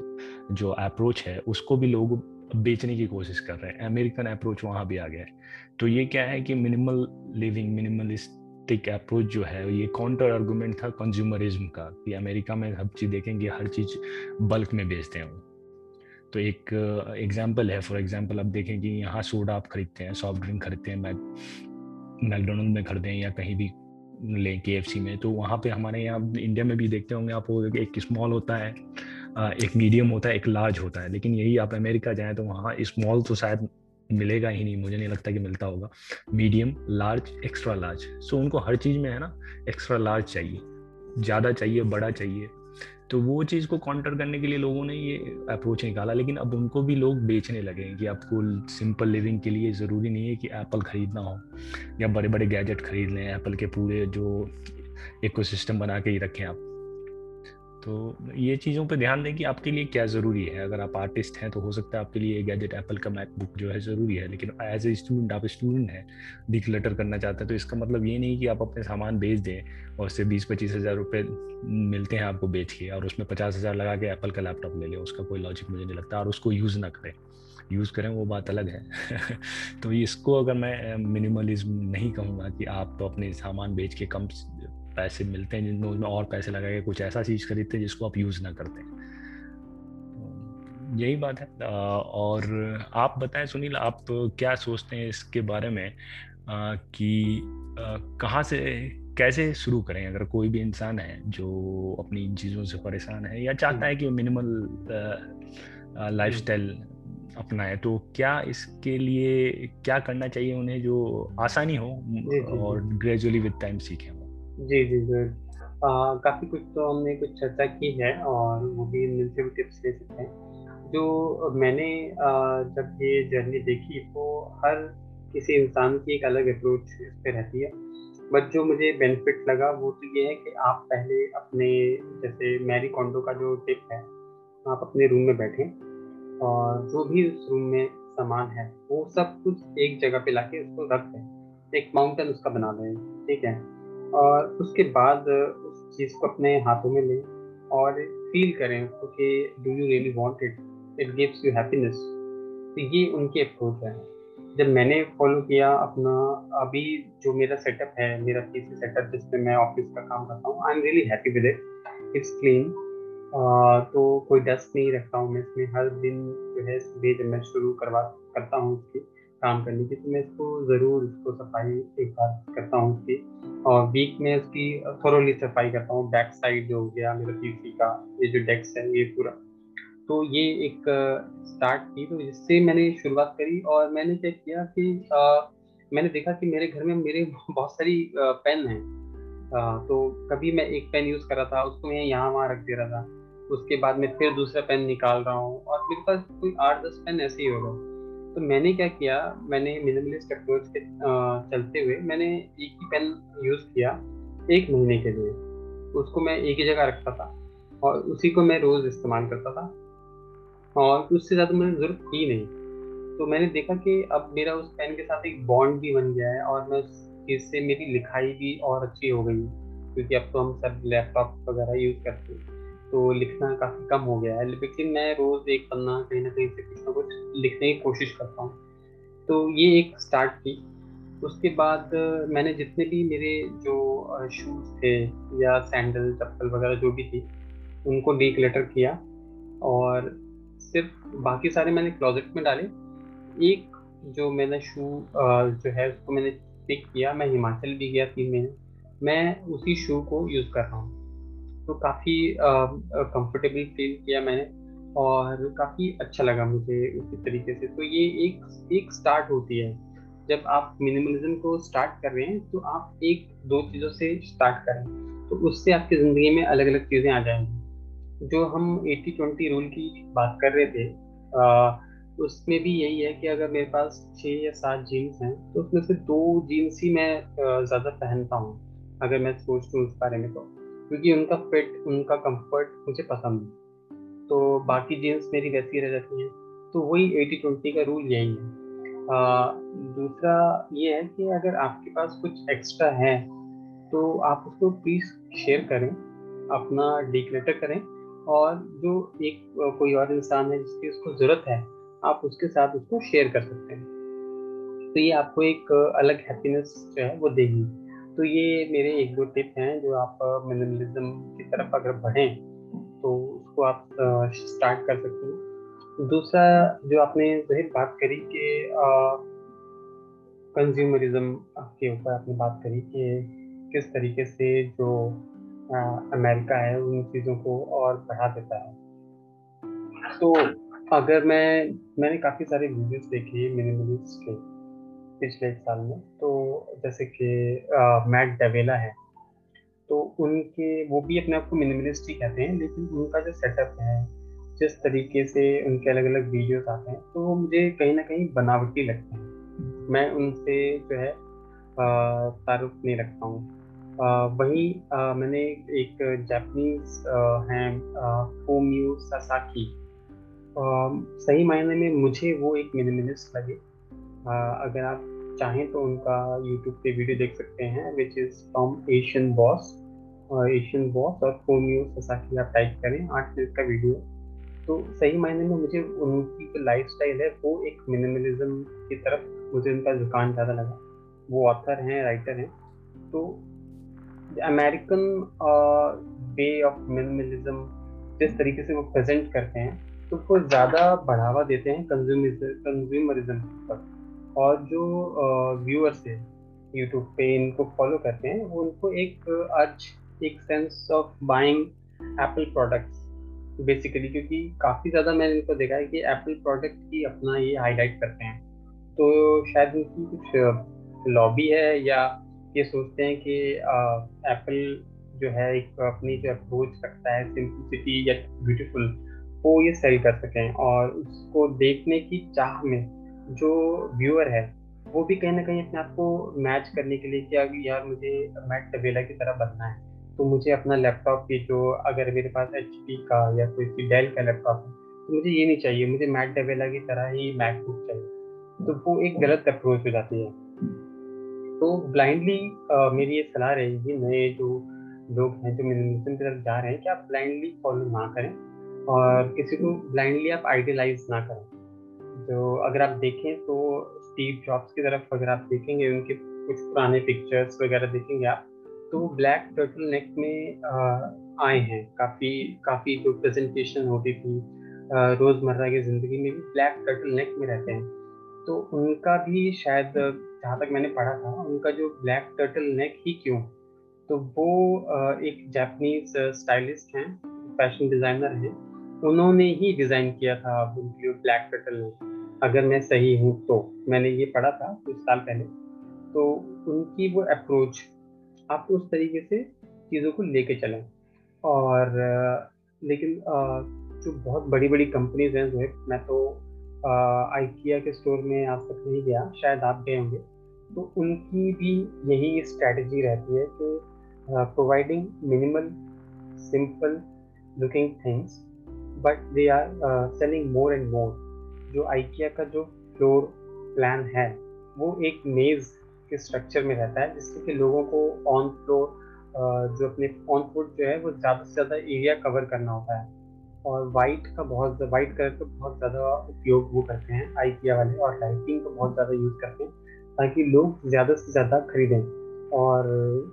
जो अप्रोच है, उसको भी लोग बेचने की कोशिश कर रहे हैं। अमेरिकन अप्रोच वहाँ भी आ गया है। तो ये क्या है कि मिनिमल लिविंग मिनिमलिस्टिक अप्रोच जो है, ये काउंटर आर्गूमेंट था कंज्यूमरिज्म का कि अमेरिका में हर चीज़ देखेंगे, हर चीज़ बल्क में बेचते हैं तो एक एग्ज़ाम्पल है। फॉर एग्ज़ाम्पल आप देखें कि यहाँ सोडा आप खरीदते हैं सॉफ्ट ड्रिंक खरीदते हैं मैक मैकडोनल्ड में खरीदें या कहीं भी लें के में तो वहाँ पे हमारे यहाँ इंडिया में भी देखते होंगे आप एक स्मॉल होता है एक मीडियम होता है, एक लार्ज होता है। लेकिन यही आप अमेरिका जाएँ तो वहाँ स्मॉल तो शायद मिलेगा ही नहीं, मुझे नहीं लगता कि मिलता होगा। Medium large extra large so उनको हर चीज़ में है ना एक्स्ट्रा लार्ज चाहिए। ज़्यादा चाहिए, बड़ा चाहिए। तो वो चीज़ को काउंटर करने के लिए लोगों ने ये अप्रोच निकाला, लेकिन अब उनको भी लोग बेचने लगे हैं कि आपको सिंपल लिविंग के लिए ज़रूरी नहीं है कि एप्पल ख़रीदना हो, या बड़े बड़े गैजेट खरीद लें एप्पल के पूरे जो इकोसिस्टम बना के ही रखें आप। तो ये चीज़ों पे ध्यान दें कि आपके लिए क्या ज़रूरी है। अगर आप आर्टिस्ट हैं तो हो सकता है आपके लिए गैजेट एप्पल का मैकबुक जो है ज़रूरी है, लेकिन एज ए स्टूडेंट आप स्टूडेंट हैं डिक्लटर करना चाहते हैं तो इसका मतलब ये नहीं कि आप अपने सामान बेच दें और उससे बीस पच्चीस हज़ार रुपये मिलते हैं आपको बेच के और उसमें पचास हज़ार लगा के एप्पल का लैपटॉप ले लें, उसका कोई लॉजिक मुझे नहीं लगता और उसको यूज़ ना करें। यूज़ करें, वो बात अलग है। *laughs* तो इसको अगर मैं मिनिमलिज्म नहीं कहूँगा कि आप अपने सामान बेच के कम पैसे मिलते हैं जिनमें उसमें और पैसे लगा के कुछ ऐसा चीज़ खरीदते हैं जिसको आप यूज़ ना करते यही बात है। और आप बताएँ सुनील आप क्या सोचते हैं इसके बारे में? कि कहाँ से कैसे शुरू करें? अगर कोई भी इंसान है जो अपनी चीज़ों से परेशान है या चाहता है कि वो मिनिमल लाइफस्टाइल अपनाए तो क्या इसके लिए क्या करना चाहिए उन्हें जो आसानी हो और ग्रेजुअली विद टाइम सीखें? जी जी जी काफ़ी कुछ तो हमने कुछ चर्चा की है और वो भी मिलते हुए टिप्स ले सकते हैं। जो मैंने आ, जब ये जर्नी देखी तो हर किसी इंसान की एक अलग अप्रोच इस पर रहती है। बट जो मुझे बेनिफिट लगा वो तो ये है कि आप पहले अपने जैसे मैरी कॉन्डो का जो टिप है आप अपने रूम में बैठें और जो भी उस रूम में सामान है वो सब कुछ एक जगह पे लाके उसको रख दें। एक माउंटेन उसका बना दें ठीक है? और उसके बाद उस चीज़ को अपने हाथों में लें और फील करें उसको कि do you really want it it gives you happiness तो ये उनकी अप्रोच है। जब मैंने फॉलो किया अपना, अभी जो मेरा सेटअप है, मेरा पीसी सेटअप जिसमें मैं ऑफ़िस का काम करता हूँ I am really happy with it it's clean तो कोई डस्ट नहीं रखता हूँ मैं इसमें। हर दिन जो है सुबह जब मैं शुरू करवा, करता हूँ उसकी काम करने की तो मैं इसको ज़रूर इसको सफ़ाई एक बार करता हूँ उसकी। और वीक में उसकी थोरोली सफ़ाई करता हूँ बैक साइड जो हो गया मेरा पीसी का ये जो डेस्क है ये पूरा। तो ये एक स्टार्ट की तो इससे मैंने शुरुआत करी और मैंने क्या किया कि आ, मैंने देखा कि मेरे घर में मेरे *laughs* बहुत सारी पेन हैं। तो कभी मैं एक पेन यूज़ कर रहा था उसको मैं यहाँ वहाँ रख दे रहा था। उसके बाद मैं फिर दूसरा पेन निकाल रहा हूँ और मेरे पास कोई आठ दस पेन ऐसे ही हो गए। तो मैंने क्या किया, मैंने मिनिमलिस्ट अप्रोच के चलते हुए मैंने एक ही पेन यूज़ किया एक महीने के लिए। उसको मैं एक ही जगह रखता था और उसी को मैं रोज़ इस्तेमाल करता था और उससे ज़्यादा मुझे ज़रूरत थी नहीं। तो मैंने देखा कि अब मेरा उस पेन के साथ एक बॉन्ड भी बन गया है और मैं उस चीज़ से मेरी लिखाई भी और अच्छी हो गई क्योंकि अब तो हम सब लैपटॉप वगैरह यूज़ करते हैं। तो लिखना काफ़ी कम हो गया है, लेकिन मैं रोज़ एक पन्ना कहीं ना कहीं से कुछ ना कुछ लिखने की कोशिश करता हूँ। तो ये एक स्टार्ट थी। उसके बाद मैंने जितने भी मेरे जो शूज़ थे या सैंडल चप्पल वगैरह जो भी थी, उनको डीक्लेटर किया और सिर्फ़ बाकी सारे मैंने क्लोजेट में डाले। एक जो मैंने शू जो है उसको मैंने पिक किया, मैं हिमाचल भी गया तीन महीने। मैं उसी शू को यूज़ कर रहा हूँ। तो काफ़ी कंफर्टेबल फील किया मैंने और काफ़ी अच्छा लगा मुझे उसी तरीके से। तो ये एक एक स्टार्ट होती है। जब आप मिनिमलिज्म को स्टार्ट कर रहे हैं तो आप एक दो चीज़ों से स्टार्ट करें तो उससे आपकी ज़िंदगी में अलग अलग चीज़ें आ जाएँगी। जो हम 80 20 रूल की बात कर रहे थे आ, उसमें भी यही है कि अगर मेरे पास छः या सात जीन्स हैं तो उसमें से दो जीन्स ही मैं ज़्यादा पहनता हूँ। अगर मैं सोचूँ उस बारे में तो। क्योंकि उनका फिट उनका कंफर्ट मुझे पसंद है। तो बाकी जीन्स मेरी वैसी रह जाती हैं। तो वही एटी ट्वेंटी का रूल यही है। आ, दूसरा ये है कि अगर आपके पास कुछ एक्स्ट्रा है तो आप उसको प्लीज़ शेयर करें अपना डिक्लेटर करें और जो एक कोई और इंसान है जिसकी उसको ज़रूरत है आप उसके साथ उसको शेयर कर सकते हैं। तो ये आपको एक अलग हैप्पीनेस जो है वो देगी। तो ये मेरे एक दो टिप हैं जो आप मिनिमलिज्म की तरफ़ अगर बढ़ें तो उसको आप स्टार्ट कर सकते हैं। दूसरा जो आपने जहिर बात करी कि कंज्यूमरिज्म के ऊपर आपने बात करी कि किस तरीके से जो आ, अमेरिका है उन चीज़ों को और बढ़ा देता है। तो अगर मैं मैंने काफ़ी सारे वीडियोस देखे मिनिमलिस्ट के। पिछले एक साल में तो जैसे कि मैट डेवेला है तो उनके, वो भी अपने आप को मिनिमलिस्ट ही कहते हैं, लेकिन उनका जो सेटअप है, जिस तरीके से उनके अलग अलग वीडियोस आते हैं तो वो मुझे कहीं ना कहीं बनावटी लगते हैं। मैं उनसे जो है तारुफ नहीं रखता हूँ। वहीं मैंने एक जापनीज हैं फोम्यू सासाकी। सही मायने में मुझे वो एक मिनिमलिस्ट लगे। अगर आप चाहें तो उनका यूट्यूब पे वीडियो देख सकते हैं which is from Asian boss Asian boss और फोम्यू ससाकी आप टाइप करें आठ मिनट का वीडियो तो सही मायने में मुझे उनकी जो लाइफ स्टाइल है, वो एक मिनिमलिज्म की तरफ़ मुझे उनका झुकान ज़्यादा लगा। वो ऑथर हैं राइटर हैं। तो अमेरिकन वे ऑफ़ मिनिमलिज्म जिस तरीके से वो प्रेजेंट करते हैं तो उसको ज़्यादा बढ़ावा देते हैं कंज्यूमरिज्म पर। और जो व्यूअर्स हैं यूट्यूब पे, इनको फॉलो करते हैं उनको एक अर्ज़ एक sense of buying Apple products basically क्योंकि काफ़ी ज़्यादा मैंने इनको देखा है कि एप्पल प्रोडक्ट की अपना ये हाईलाइट करते हैं। तो शायद इनकी कुछ लॉबी है या ये सोचते हैं कि एप्पल जो है एक अपनी जो अप्रोच रखता है सिंपलिसिटी या ब्यूटीफुल वो ये सेल कर सकें और उसको देखने की चाह में जो व्यूअर है, वो भी कहीं ना कहीं अपने आप को मैच करने के लिए कि यार मुझे मैट तबेला की तरह बनना है। तो मुझे अपना लैपटॉप की जो, अगर मेरे पास एचपी का या कोई डेल का लैपटॉप है तो मुझे ये नहीं चाहिए। मुझे मैट डेवेला की तरह ही मैकबुक चाहिए। तो वो एक गलत अप्रोच हो जाती है। तो ब्लाइंडली मेरी ये सलाह रहेगी नए जो लोग हैं, जो मिनिमलिज्म की तरफ़ जा रहे हैं, कि आप ब्लाइंडली फॉलो ना करें और किसी को ब्लाइंडली आप आइडियलाइज ना करें। जो अगर आप देखें तो स्टीव जॉब्स की तरफ़ अगर आप देखेंगे, उनके कुछ पुराने पिक्चर्स वगैरह देखेंगे आप तो ब्लैक टर्टल नेक में आए हैं। काफ़ी काफ़ी जो प्रेजेंटेशन होती थी रोज़मर्रा की ज़िंदगी में भी ब्लैक टर्टल नेक में रहते हैं। तो उनका भी शायद, जहाँ तक मैंने पढ़ा था, उनका जो ब्लैक टर्टल नेक ही क्यों? तो वो एक जापानीज स्टाइलिस्ट हैं फ़ैशन डिज़ाइनर हैं। उन्होंने ही डिज़ाइन किया था लिए ब्लैक पेटल नेक अगर मैं सही हूँ तो। मैंने ये पढ़ा था कुछ साल पहले। तो उनकी वो अप्रोच आप उस तरीके से चीज़ों को लेके चलें। और, लेकिन जो बहुत बड़ी बड़ी कंपनीज़ हैं, जो मैं तो आइकिया के स्टोर में आज तक नहीं गया, शायद आप गए होंगे। तो उनकी भी यही स्ट्रैटेजी रहती है कि providing minimal simple looking things but they are selling more and more जो आइकिया का जो फ्लोर प्लान है, वो एक मेज़ के स्ट्रक्चर में रहता है, जिससे कि लोगों को ऑन फ्लोर जो अपने ऑन फुट जो है, वो ज़्यादा से ज़्यादा एरिया कवर करना होता है। और वाइट का बहुत वाइट कलर का बहुत ज़्यादा उपयोग वो करते हैं आईकिया वाले और लाइटिंग का बहुत ज़्यादा यूज़ करते हैं, ताकि लोग ज़्यादा से ज़्यादा खरीदें। और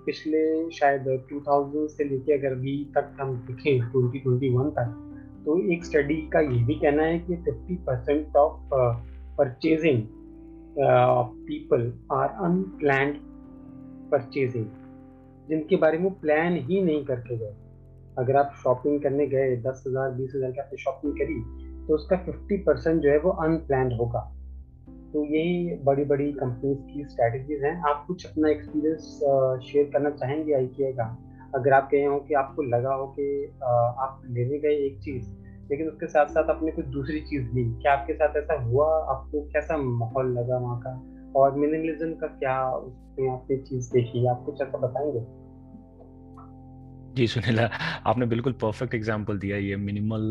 पिछले शायद 2000 से लेके अगर अभी तक हम देखें 2021 तक तो एक स्टडी का ये भी कहना है कि 50 percent of purchasing of people are unplanned purchasing जिनके बारे में प्लान ही नहीं करके गए। अगर आप शॉपिंग करने गए, दस हज़ार, बीस हज़ार की आपने शॉपिंग करी तो उसका फिफ्टी परसेंट जो है वो अनप्लैंड होगा। तो यही बड़ी बड़ी कंपनीज़ की स्ट्रैटेजीज हैं। आप कुछ अपना एक्सपीरियंस शेयर करना चाहेंगे आई का? अगर आप कहे हो कि आपको लगा हो कि आप लेने गए एक चीज़, लेकिन उसके साथ साथ आपने कुछ दूसरी चीज़ ली, क्या आपके साथ ऐसा हुआ? आपको कैसा माहौल लगा वहाँ का? और मिनिमलिज्म का क्या उसमें आपने चीज़ देखी? आप कुछ ऐसा बताएँगे? जी, सुनीला, आपने बिल्कुल परफेक्ट एग्जांपल दिया ये मिनिमल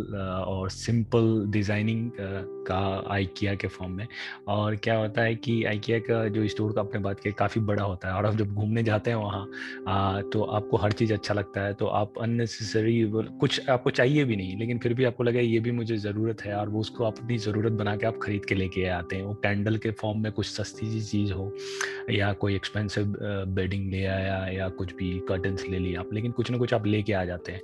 और सिंपल डिज़ाइनिंग का आइकिया के फॉर्म में। और क्या होता है कि आइकिया का जो स्टोर का आपने बात की, काफ़ी बड़ा होता है। और आप जब घूमने जाते हैं वहाँ तो आपको हर चीज़ अच्छा लगता है। तो आप अननेसेसरी कुछ आपको चाहिए भी नहीं, लेकिन फिर भी आपको लगा ये भी मुझे ज़रूरत है और वो उसको आप अपनी ज़रूरत बना के आप खरीद के लेके आते हैं। वो कैंडल के फॉर्म में कुछ सस्ती सी चीज़ हो, या कोई एक्सपेंसिव बेडिंग ले आया, या कुछ भी कर्टन्स ले लिया आप। लेकिन कुछ ना कुछ आप लेके आ जाते हैं।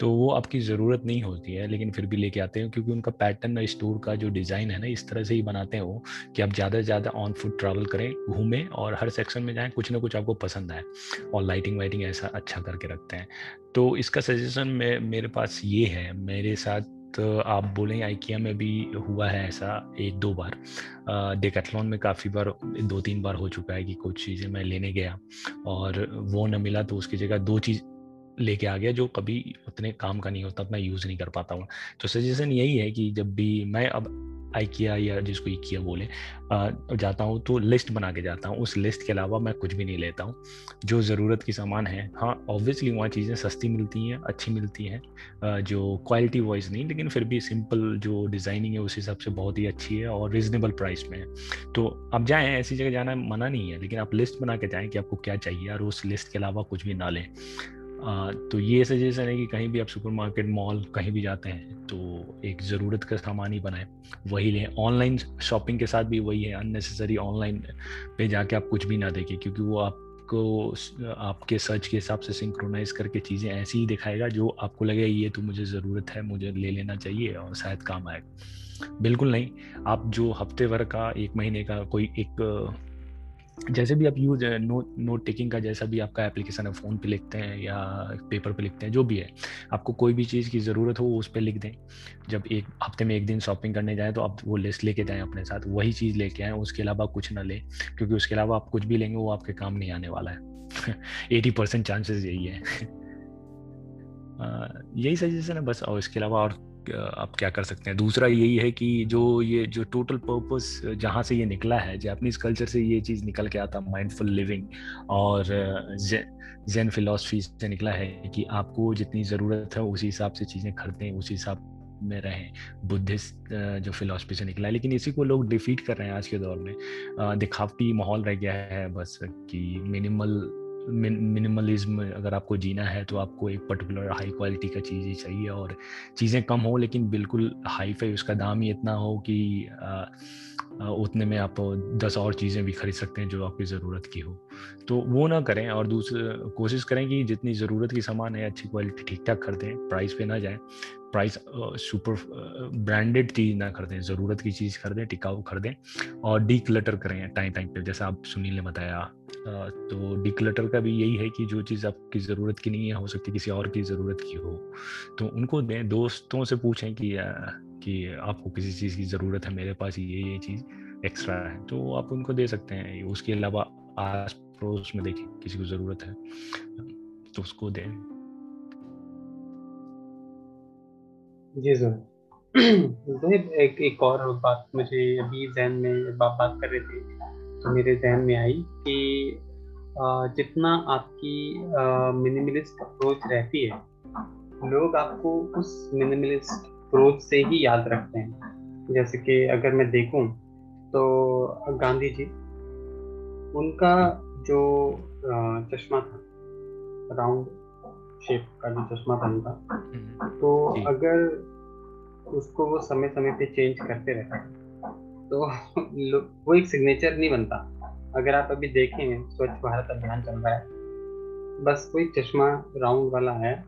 तो वो आपकी ज़रूरत नहीं होती है, लेकिन फिर भी लेके आते हैं, क्योंकि उनका पैटर्न और स्टोर का जो डिज़ाइन है ना, इस तरह से ही बनाते हैं वो कि आप ज़्यादा से ज़्यादा ऑन फुट ट्रैवल करें, घूमें और हर सेक्शन में जाएँ, कुछ ना कुछ आपको पसंद आए और लाइटिंग वाइटिंग ऐसा अच्छा करके रखते हैं। तो इसका सजेशन में, मेरे पास ये है, मेरे साथ तो आप बोलें आइकिया में भी हुआ है ऐसा एक दो बार। डेकथलॉन में काफ़ी बार, दो तीन बार हो चुका है कि कुछ चीज़ें मैं लेने गया और वो न मिला तो उसकी जगह दो चीज़ लेके आ गया जो कभी उतने काम का नहीं होता मैं यूज़ नहीं कर पाता हूँ। तो सजेशन यही है कि जब भी मैं अब आइकिया या जिसको इकिया बोले जाता हूँ तो लिस्ट बना के जाता हूँ। उस लिस्ट के अलावा मैं कुछ भी नहीं लेता हूँ। जो ज़रूरत की सामान है हाँ ऑब्वियसली वहाँ चीज़ें सस्ती मिलती हैं, अच्छी मिलती हैं जो क्वालिटी वाइज नहीं, लेकिन फिर भी सिंपल जो डिज़ाइनिंग है उस हिसाब से बहुत ही अच्छी है और रिजनेबल प्राइस में है। तो आप जाएँ, ऐसी जगह जाना मना नहीं है, लेकिन आप लिस्ट बना के जाएँ कि आपको क्या चाहिए और उस लिस्ट के अलावा कुछ भी ना लें। तो ये सजेशन है कि कहीं भी आप सुपरमार्केट मॉल कहीं भी जाते हैं तो एक ज़रूरत का सामान ही बनाए। वही लें। ऑनलाइन शॉपिंग के साथ भी वही है अननेसेसरी ऑनलाइन पे जाके आप कुछ भी ना देखें, क्योंकि वो आपको आपके सर्च के हिसाब से सिंक्रोनाइज करके चीज़ें ऐसी ही दिखाएगा जो आपको लगे, ये तो मुझे ज़रूरत है, मुझे ले लेना चाहिए और शायद काम आएगा बिल्कुल नहीं। आप जो हफ़्ते भर का, एक महीने का कोई एक जैसे भी आप यूज़ नोट नोट टेकिंग का जैसा भी आपका एप्लीकेशन है फ़ोन पे लिखते हैं या पेपर पे लिखते हैं, जो भी है, आपको कोई भी चीज़ की ज़रूरत हो, उस पर लिख दें। जब एक हफ़्ते में एक दिन शॉपिंग करने जाएँ तो आप वो लिस्ट लेके जाएँ अपने साथ, वही चीज़ लेके आएँ, उसके अलावा कुछ ना लें, क्योंकि उसके अलावा आप कुछ भी लेंगे, वो आपके काम नहीं आने वाला है। एटी परसेंट चांसेस यही है। *laughs* यही सजेशन है बस, और इसके अलावा और आप क्या कर सकते हैं? दूसरा यही है कि जो ये, जो टोटल पर्पस जहाँ से ये निकला है जैपनीज कल्चर से ये चीज़ निकल के आता माइंडफुल लिविंग और जैन फिलोसफी से निकला है कि आपको जितनी ज़रूरत है, उसी हिसाब से चीज़ें खरीदें, उसी हिसाब में रहें। बुद्धिस्ट जो फिलोसफी से निकला है, लेकिन इसी को लोग डिफीट कर रहे हैं आज के दौर में। दिखावटी माहौल रह गया है बस कि मिनिमल मिनिमलिज्म अगर आपको जीना है तो आपको एक पर्टिकुलर हाई क्वालिटी का चीज़ ही चाहिए और चीज़ें कम हो, लेकिन बिल्कुल हाई फाई उसका दाम ही इतना हो कि उतने में आप दस और चीज़ें भी खरीद सकते हैं जो आपकी ज़रूरत की हो। तो वो ना करें और दूसरे कोशिश करें कि जितनी ज़रूरत की सामान है, अच्छी क्वालिटी ठीक ठाक खरीदें प्राइस पे ना जाए। प्राइस सुपर ब्रांडेड चीज़ ना खरीदें, ज़रूरत की चीज़ खरीदें, टिकाऊ खरीदें और डी क्लटर करें टाइम टाइम पे। जैसा आप सुनील ने बताया तो डी क्लटर का भी यही है कि जो चीज़ आपकी ज़रूरत की नहीं है, हो सकती किसी और की ज़रूरत की हो। तो उनको दें, दोस्तों से पूछें कि कि आपको किसी चीज़ की ज़रूरत है, मेरे पास ये ये चीज़ एक्स्ट्रा है तो आप उनको दे सकते हैं। उसके अलावा आस पड़ोस में देखें, किसी को ज़रूरत है तो उसको दें। जी सर एक एक और बात मुझे अभी जहन में बात बात कर रहे थे तो मेरे जहन में आई कि जितना आपकी मिनिमलिस्ट अप्रोच रहती है, लोग आपको उस मिनिमलिस्ट अप्रोच से ही याद रखते हैं। जैसे कि अगर मैं देखूँ तो गांधी जी, उनका जो चश्मा था, राउंड शेप का जो चश्मा उनका हम्म। तो अगर उसको वो समय समय पे चेंज करते रहते तो *laughs* वो एक सिग्नेचर नहीं बनता। अगर आप अभी देखें स्वच्छ भारत अभियान चल रहा है बस कोई चश्मा राउंड वाला है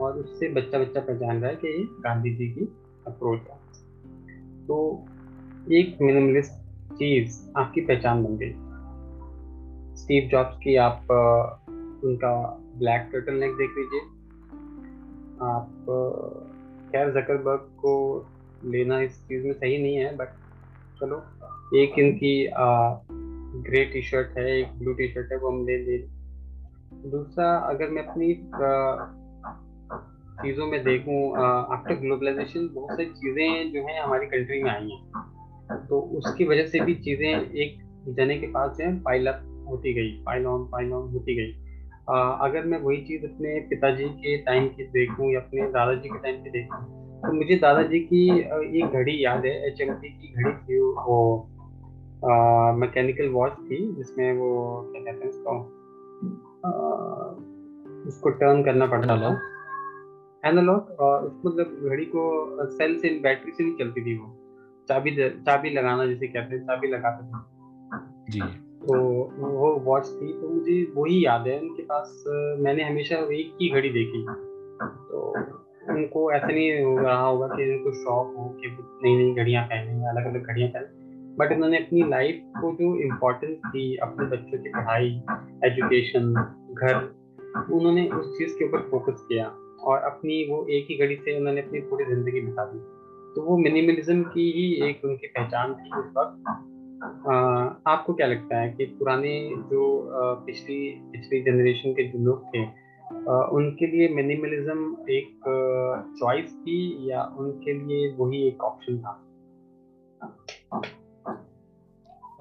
और उससे बच्चा बच्चा पहचान रहा है कि ये गांधी जी की अप्रोच है। तो एक मिनिमलिस्ट चीज़ आपकी पहचान बन गई। स्टीव जॉब्स की आप उनका ब्लैक टर्टल नेक देख लीजिए। आप खैर जकरबर्ग को लेना इस चीज़ में सही नहीं है बट चलो, एक इनकी ग्रे टी शर्ट है, एक ब्लू टी शर्ट है, वो हम ले ले। दूसरा, अगर मैं अपनी चीज़ों में देखूँ आफ्टर ग्लोबलाइजेशन बहुत सारी चीज़ें जो हैं हमारी कंट्री में आई हैं। तो उसकी वजह से भी चीज़ें एक जने के पास जो है पाइल अप होती गई पाइल ऑन पाइल ऑन होती गई। अगर मैं वही चीज़ अपने पिताजी के टाइम की देखूँ या अपने दादाजी के टाइम की देखूँ तो मुझे दादाजी की एक घड़ी याद है एच की घड़ी थी वो मैकेनिकल वॉच थी जिसमें वो क्या कहते हैं उसको उसको टर्न करना पड़ता था। एनालॉग और मतलब घड़ी को सेल से बैटरी से नहीं चलती थी वो। चाबी चाबी लगाना जैसे कहते हैं चाबी लगाते थे। जी। तो वो वॉच थी तो मुझे वही याद है, उनके पास मैंने हमेशा एक ही घड़ी देखी। तो उनको ऐसा नहीं हो रहा होगा कि उनको शौक हो कि नई नई घड़ियाँ पहने अलग अलग घड़ियाँ पहने। बट उन्होंने अपनी लाइफ को जो इम्पोर्टेंस दी अपने बच्चों की पढ़ाई एजुकेशन घर, उन्होंने उस चीज़ के ऊपर फोकस किया और अपनी वो एक ही घड़ी से उन्होंने अपनी पूरी ज़िंदगी बिता दी। तो वो मिनिमलिज्म की ही एक उनकी पहचान थी उस वक्त। आपको क्या लगता है कि पुराने जो पिछली पिछली जनरेशन के जो लोग थे उनके लिए मिनिमलिज्म एक चॉइस थी या उनके लिए वही एक ऑप्शन था?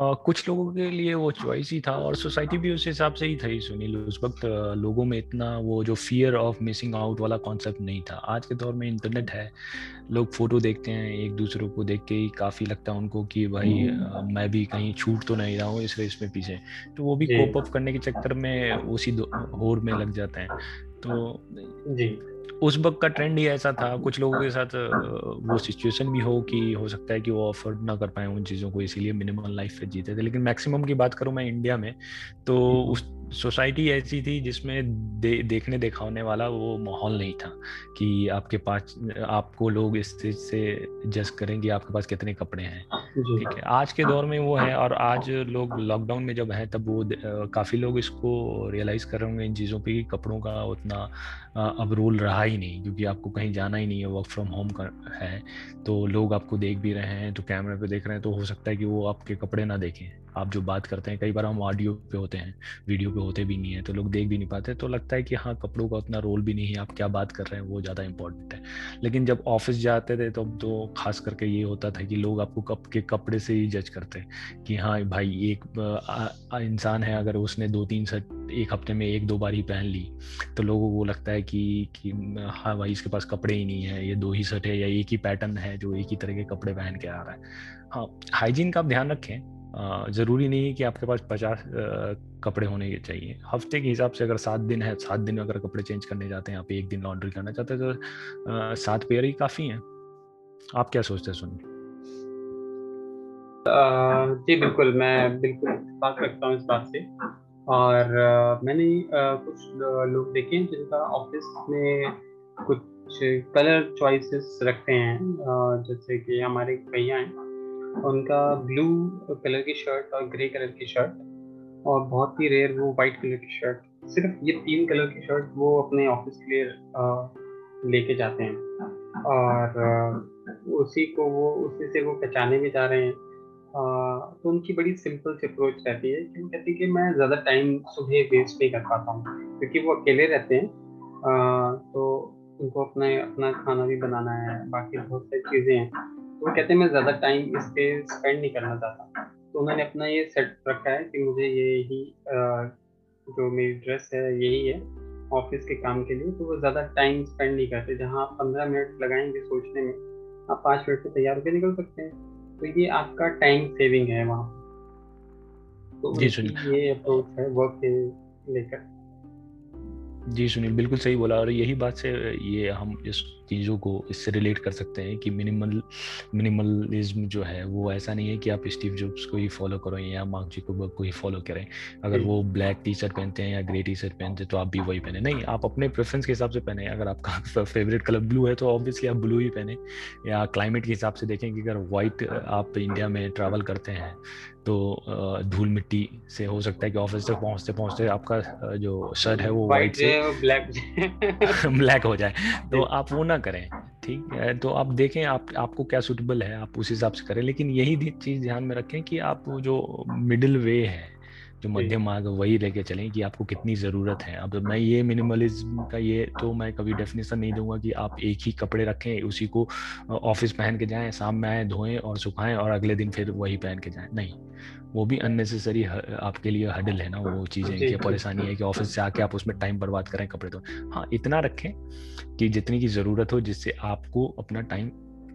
Uh, कुछ लोगों के लिए वो चॉइस ही था और सोसाइटी भी उस हिसाब से ही थी सुनील उस वक्त लोगों में इतना वो जो फियर ऑफ़ मिसिंग आउट वाला कॉन्सेप्ट नहीं था। आज के दौर में इंटरनेट है लोग फ़ोटो देखते हैं एक दूसरे को देख के ही काफ़ी लगता है उनको कि भाई हम्म। मैं भी कहीं छूट तो नहीं रहा हूँ इस रेस में पीछे। तो वो भी कोप अप करने के चक्कर में उसी होर में लग जाते हैं। तो जी। उस वक्त का ट्रेंड ही ऐसा था। कुछ लोगों के साथ वो सिचुएशन भी हो कि हो सकता है कि वो अफोर्ड ना कर पाए उन चीज़ों को इसीलिए मिनिमम लाइफ पे जीते थे। लेकिन मैक्सिमम की बात करूँ मैं इंडिया में तो उस सोसाइटी ऐसी थी जिसमें दे, देखने दिखाने वाला वो माहौल नहीं था कि आपके पास आपको लोग इस चीज़ से जज करें कि आपके पास कितने कपड़े हैं। ठीक है आज के दौर में वो है और आज लोग लॉकडाउन में जब है तब वो काफ़ी लोग इसको रियलाइज़ कर रहे होंगे इन चीज़ों पे कि कपड़ों का उतना अब रोल रहा ही नहीं, क्योंकि आपको कहीं जाना ही नहीं है वर्क फ्रॉम होम कर, है। तो लोग आपको देख भी रहे हैं तो कैमरे पे देख रहे हैं तो हो सकता है कि वो आपके कपड़े ना देखें। आप जो बात करते हैं, कई बार हम ऑडियो पे होते हैं वीडियो पे होते भी नहीं है तो लोग देख भी नहीं पाते तो लगता है कि हाँ कपड़ों का उतना रोल भी नहीं है, आप क्या बात कर रहे हैं, वो ज़्यादा इंपॉर्टेंट है। लेकिन जब ऑफ़िस जाते थे तो तो खास करके ये होता था कि लोग आपको कप, के कपड़े से ही जज करते कि हाँ भाई एक इंसान है, अगर उसने दो तीन शर्ट एक हफ़्ते में एक दो बार ही पहन ली तो लोगों को लगता है कि कि हाँ भाई, इसके पास कपड़े ही नहीं है, ये दो ही शर्ट है या एक ही पैटर्न है जो एक ही तरह के कपड़े पहन के आ रहा है। हाँ हाइजीन का आप ध्यान रखें ज़रूरी नहीं है कि आपके पास पचास कपड़े होने चाहिए। हफ़्ते के हिसाब से अगर सात दिन है, सात दिन अगर कपड़े चेंज करने जाते हैं, आप एक दिन लॉन्ड्री करना चाहते हैं तो सात पेयर ही काफ़ी हैं। आप क्या सोचते हैं सुनिए? जी, बिल्कुल, मैं बिल्कुल बात रखता हूँ इस बात से। और मैंने कुछ लोग देखे हैं जिनका ऑफ़िस में कुछ कलर चॉइसेस रखते हैं। जैसे कि हमारे भैया हैं। उनका ब्लू कलर की शर्ट और ग्रे कलर की शर्ट और बहुत ही रेयर वो वाइट कलर की शर्ट सिर्फ़ ये तीन कलर की शर्ट वो अपने ऑफ़िस के लिए लेके जाते हैं। और उसी को वो, उसी से वो पहचाने भी जा रहे हैं। तो उनकी बड़ी सिंपल सी अप्रोच रहती है कि वो कहती है कि मैं ज़्यादा टाइम सुबह वेस्ट नहीं कर पाता हूँ, क्योंकि वो अकेले रहते हैं। तो उनको अपना अपना खाना भी बनाना है, बाकी बहुत सारी चीज़ें हैं। वो कहते हैं मैं ज़्यादा टाइम इस पे स्पेंड नहीं करना चाहता। तो उन्होंने अपना ये सेट रखा है कि मुझे ये ही जो मेरी ड्रेस है यही है ऑफ़िस के काम के लिए। तो वो ज़्यादा टाइम स्पेंड नहीं करते। जहाँ आप पंद्रह मिनट लगाएँगे सोचने में आप पाँच मिनट में तैयार होकर निकल सकते हैं। तो ये आपका टाइम सेविंग है वहाँ। तो ये अप्रोच है वर्क के लेकर। जी सुनील बिल्कुल सही बोला और यही बात से ये हम इस चीज़ों को इससे रिलेट कर सकते हैं कि मिनिमल मिनिमलिज्म जो है वो ऐसा नहीं है कि आप स्टीव जॉब्स को ही फॉलो करो या मार्क जुकरबर्ग को ही फॉलो करें। अगर वो ब्लैक टी शर्ट पहनते हैं या ग्रे टी शर्ट पहनते हैं तो आप भी वही पहने। नहीं आप अपने प्रेफरेंस के हिसाब से पहने। अगर आपका फेवरेट कलर ब्लू है तो ऑब्वियसली आप ब्लू ही पहने। या क्लाइमेट के हिसाब से देखें कि अगर वाइट आप इंडिया में ट्रैवल करते हैं तो धूल मिट्टी से हो सकता है कि ऑफ़िस तक पहुँचते पहुँचते आपका जो शर्ट है वो वाइट से ब्लैक ब्लैक *laughs* हो। जाए। तो आप वो ना करें ठीक? है तो आप देखें आप आपको क्या सुटेबल है आप उस हिसाब से करें। लेकिन यही चीज़ ध्यान में रखें कि आप जो मिडिल वे है जो मध्यम मार्ग वही लेके चलें कि आपको कितनी ज़रूरत है। अब मैं ये मिनिमलिज्म का ये तो मैं कभी डेफिनेशन नहीं दूँगा कि आप एक ही कपड़े रखें उसी को ऑफ़िस पहन के जाएँ शाम में आए धोएँ और सुखाएँ और अगले दिन फिर वही पहन के जाएँ। नहीं वो भी अननेसेसरी आपके लिए हडल है ना वो चीज़ें की परेशानी है कि ऑफ़िस से आके आप उसमें टाइम बर्बाद करें कपड़े तो हाँ इतना रखें कि जितनी की ज़रूरत हो जिससे आपको अपना टाइम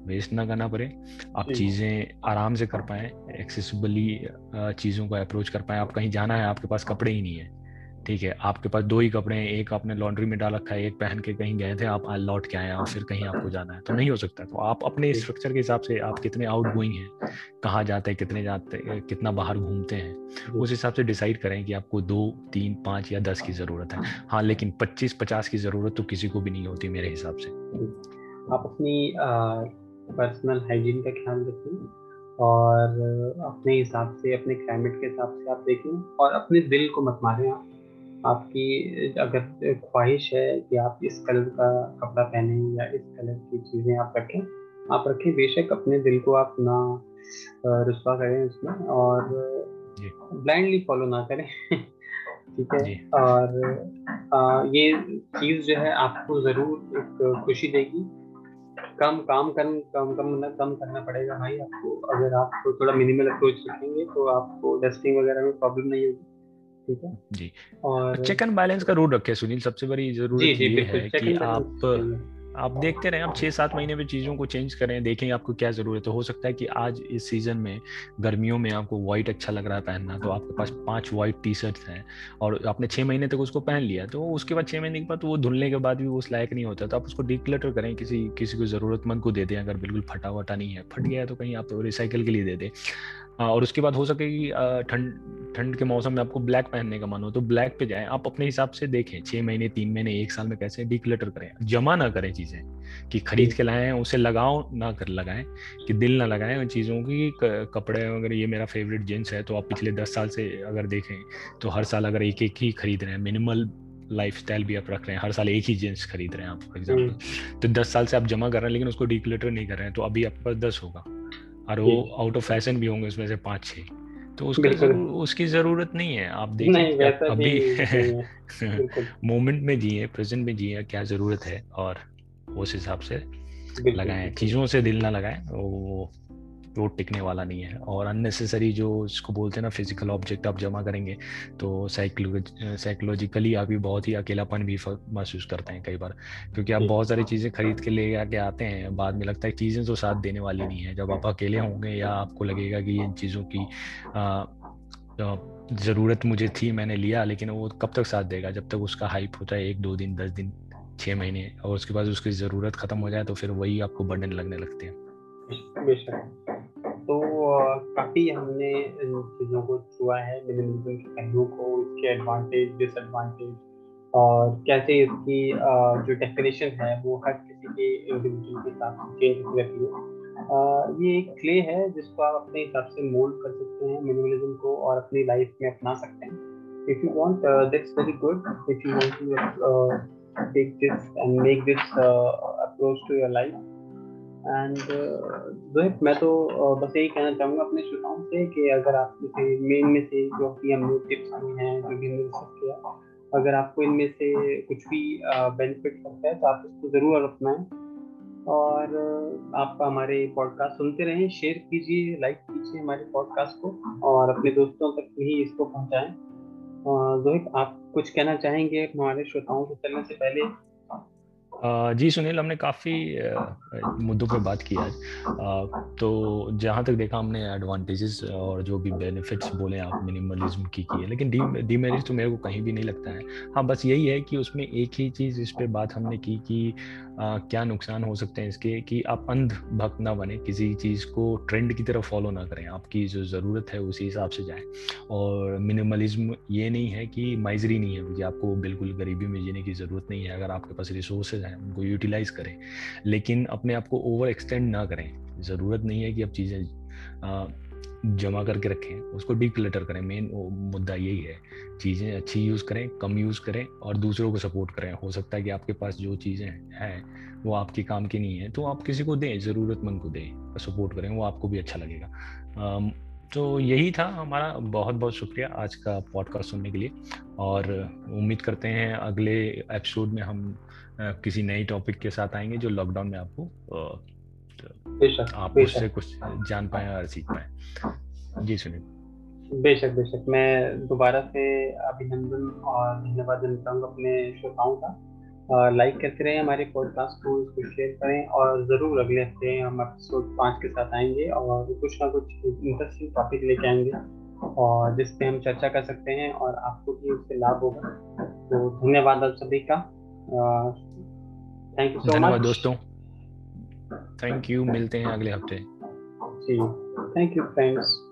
वेस्ट ना करना पड़े। आप चीज़ें आराम से कर पाएँ एक्सेसिबली चीज़ों को अप्रोच कर पाएँ। आप कहीं जाना है आपके पास कपड़े ही नहीं है। ठीक है आपके पास दो ही कपड़े हैं एक आपने लॉन्ड्री में डाल रखा है एक पहन के कहीं गए थे आप लौट के आए और फिर कहीं आपको *coughs* जाना है। तो नहीं हो सकता। तो आप अपने स्ट्रक्चर के हिसाब से आप कितने आउट गोइंग हैं कहाँ जाते हैं कितने जाते हैं कितना बाहर घूमते हैं उस हिसाब से डिसाइड करें कि आपको दो तीन पाँच या दस की ज़रूरत है। हाँ लेकिन पच्चीस पचास की ज़रूरत तो किसी को भी नहीं होती मेरे हिसाब से। आप अपनी पर्सनल हाइजीन का ख्याल रखें और अपने हिसाब से अपने क्लाइमेट के हिसाब से आप देखें और अपने दिल को मत मारें आप। आपकी अगर ख्वाहिश है कि आप इस कलर का कपड़ा पहने या इस कलर की चीज़ें आप रखें आप रखें बेशक अपने दिल को आप ना रुस्वा करें उसमें और ब्लाइंडली फॉलो ना करें। *laughs* ठीक है? और आ, ये चीज़ जो है आपको ज़रूर एक खुशी देगी। कम काम कर कम कम कम करना पड़ेगा। भाई आपको अगर आप तो थोड़ा मिनिमल अप्रोच रखेंगे तो आपको डस्टिंग वगैरह में प्रॉब्लम नहीं होगी। ठीक है? जी। और चेक एंड बैलेंस का रूल रखे सुनील। सबसे बड़ी ज़रूरी ये है कि आप आप देखते रहे आप छः सात महीने में चीज़ों को चेंज करें देखें आपको क्या ज़रूरत है। हो सकता है कि आज इस सीज़न में गर्मियों में आपको व्हाइट अच्छा लग रहा है पहनना तो आपके पास पाँच व्हाइट टी शर्ट्स हैं और आपने छः महीने तक उसको पहन लिया तो उसके बाद छः महीने के बाद वो धुलने के बाद भी उस लायक नहीं होता तो आप उसको डिक्लटर करें किसी किसी को ज़रूरतमंद को दे दें अगर बिल्कुल फटा वटा नहीं है फट गया है तो कहीं आप रिसाइकिल के लिए दे दें। और उसके बाद हो सके कि ठंड ठंड के मौसम में आपको ब्लैक पहनने का मन हो तो ब्लैक पे जाएँ। आप अपने हिसाब से देखें छः महीने तीन महीने एक साल में कैसे डिक्लटर करें। जमा ना करें चीज़ें कि खरीद के लाएँ उसे लगाओ ना कर लगाएँ कि दिल ना लगाएँ उन चीज़ों की कपड़े अगर ये मेरा फेवरेट जींस है तो आप पिछले दस साल से अगर देखें तो हर साल अगर एक एक ही खरीद रहे हैं मिनिमल लाइफ स्टाइल भी आप रख रहे हैं हर साल एक ही जींस खरीद रहे हैं आप फॉर एग्ज़ाम्पल तो दस साल से आप जमा कर रहे हैं लेकिन उसको डिक्लेटर नहीं कर रहे हैं तो अभी आपके पास दस होगा। और वो आउट ऑफ़ फ़ैशन भी होंगे उसमें से पाँच छः तो उसका ज़रूर, उसकी ज़रूरत नहीं है। आप देखिए अभी मोमेंट *laughs* में जिए प्रेजेंट में जिए क्या ज़रूरत है? और उस हिसाब से लगाएँ चीज़ों से दिल ना लगाएँ वो वो टिकने वाला नहीं है और अननेसेसरी जो इसको बोलते हैं ना फ़िज़िकल ऑब्जेक्ट आप जमा करेंगे तो साइकोलॉजिकली आप भी बहुत ही अकेलापन भी महसूस करते हैं कई बार। क्योंकि आप बहुत सारी चीज़ें खरीद के ले आके आते हैं बाद में लगता है चीज़ें तो साथ देने वाली नहीं है। जब आप अकेले होंगे या आपको लगेगा कि इन चीज़ों की ज़रूरत मुझे थी मैंने लिया लेकिन वो कब तक साथ देगा? जब तक उसका हाइप होता है एक दो दिन दस दिन छः महीने और उसके बाद उसकी ज़रूरत ख़त्म हो जाए तो फिर वही आपको बर्डन लगने लगते हैं। काफ़ी हमने इन चीज़ों को छुआ है मिनिमलिज्म के पहलुओं को इसके एडवांटेज डिसएडवांटेज और कैसे इसकी जो डेफिनेशन है, वो हर किसी के इंडिविजुअल के साथ चेंज होती रहती है। ये एक क्ले है, जिसको आप अपने हिसाब से मोल्ड कर सकते हैं मिनिमलिज्म को और अपनी लाइफ में अपना सकते हैं। If you want that's very good if you want to take this and make this approach to your life and Rohit uh, मैं तो बस यही कहना चाहूँगा अपने श्रोताओं से कि अगर आप में मेन में से जो भी हमने टिप्स आई हैं जो भी हमने डिस्कस किया अगर आपको इनमें से कुछ भी बेनिफिट लगता है तो आप इसको ज़रूर अपनाएँ। और आप हमारे पॉडकास्ट सुनते रहें शेयर कीजिए लाइक कीजिए हमारे पॉडकास्ट को और अपने दोस्तों तक भी इसको पहुंचाएँ। रोहित आप कुछ कहना चाहेंगे हमारे श्रोताओं को चलने से पहले जी सुनील, हमने काफ़ी मुद्दों पर बात की आज। तो जहाँ तक देखा हमने एडवांटेजेस और जो भी बेनिफिट्स बोले आप मिनिमलिज्म की की है, लेकिन डी तो मेरे को कहीं भी नहीं लगता है। हाँ बस यही है कि उसमें एक ही चीज़ इस पर बात हमने की कि आ, क्या नुकसान हो सकते हैं इसके कि आप अंध भक्त ना बने किसी चीज़ को ट्रेंड की तरफ़ फॉलो ना करें। आपकी जो ज़रूरत है उसी हिसाब से जाएँ। और मिनिमलिज्म ये नहीं है कि माइजरी नहीं है कि आपको बिल्कुल गरीबी में जीने की ज़रूरत नहीं है अगर आपके पास रिसोर्सेज हैं उनको यूटिलाइज करें। लेकिन अपने आप को ओवर एक्सटेंड ना करें। ज़रूरत नहीं है कि अब चीज़ें जमा करके रखें, उसको डिक्लटर करें। मेन मुद्दा यही है, चीज़ें अच्छी यूज़ करें, कम यूज़ करें और दूसरों को सपोर्ट करें। हो सकता है कि आपके पास जो चीज़ें हैं, वो आपके काम की नहीं है तो आप किसी को दें, ज़रूरतमंद को दें सपोर्ट करें, वो आपको भी अच्छा लगेगा। तो यही था हमारा। बहुत बहुत शुक्रिया आज का पॉडकास्ट सुनने के लिए और उम्मीद करते हैं अगले एपिसोड में हम किसी नए टॉपिक के साथ आएँगे जो लॉकडाउन में आपको आप उससे कुछ जान पाए और सीख पाए। जी सुनील बेशक बेशक। मैं दोबारा से अभिनंदन और धन्यवाद देना चाहूँगा अपने श्रोताओं का। लाइक करते रहे हमारे पॉडकास्ट को इसको शेयर करें और ज़रूर अगले हफ़्ते हम एपिसोड पाँच के साथ आएँगे और कुछ ना कुछ इंटरेस्टिंग टॉपिक लेके आएँगे और जिस पे हम चर्चा कर सकते हैं और आपको भी उससे लाभ होगा। तो धन्यवाद आप सभी का। थैंक यू सो मच दोस्तों। थैंक यू मिलते हैं अगले हफ़्ते। जी। Thank you friends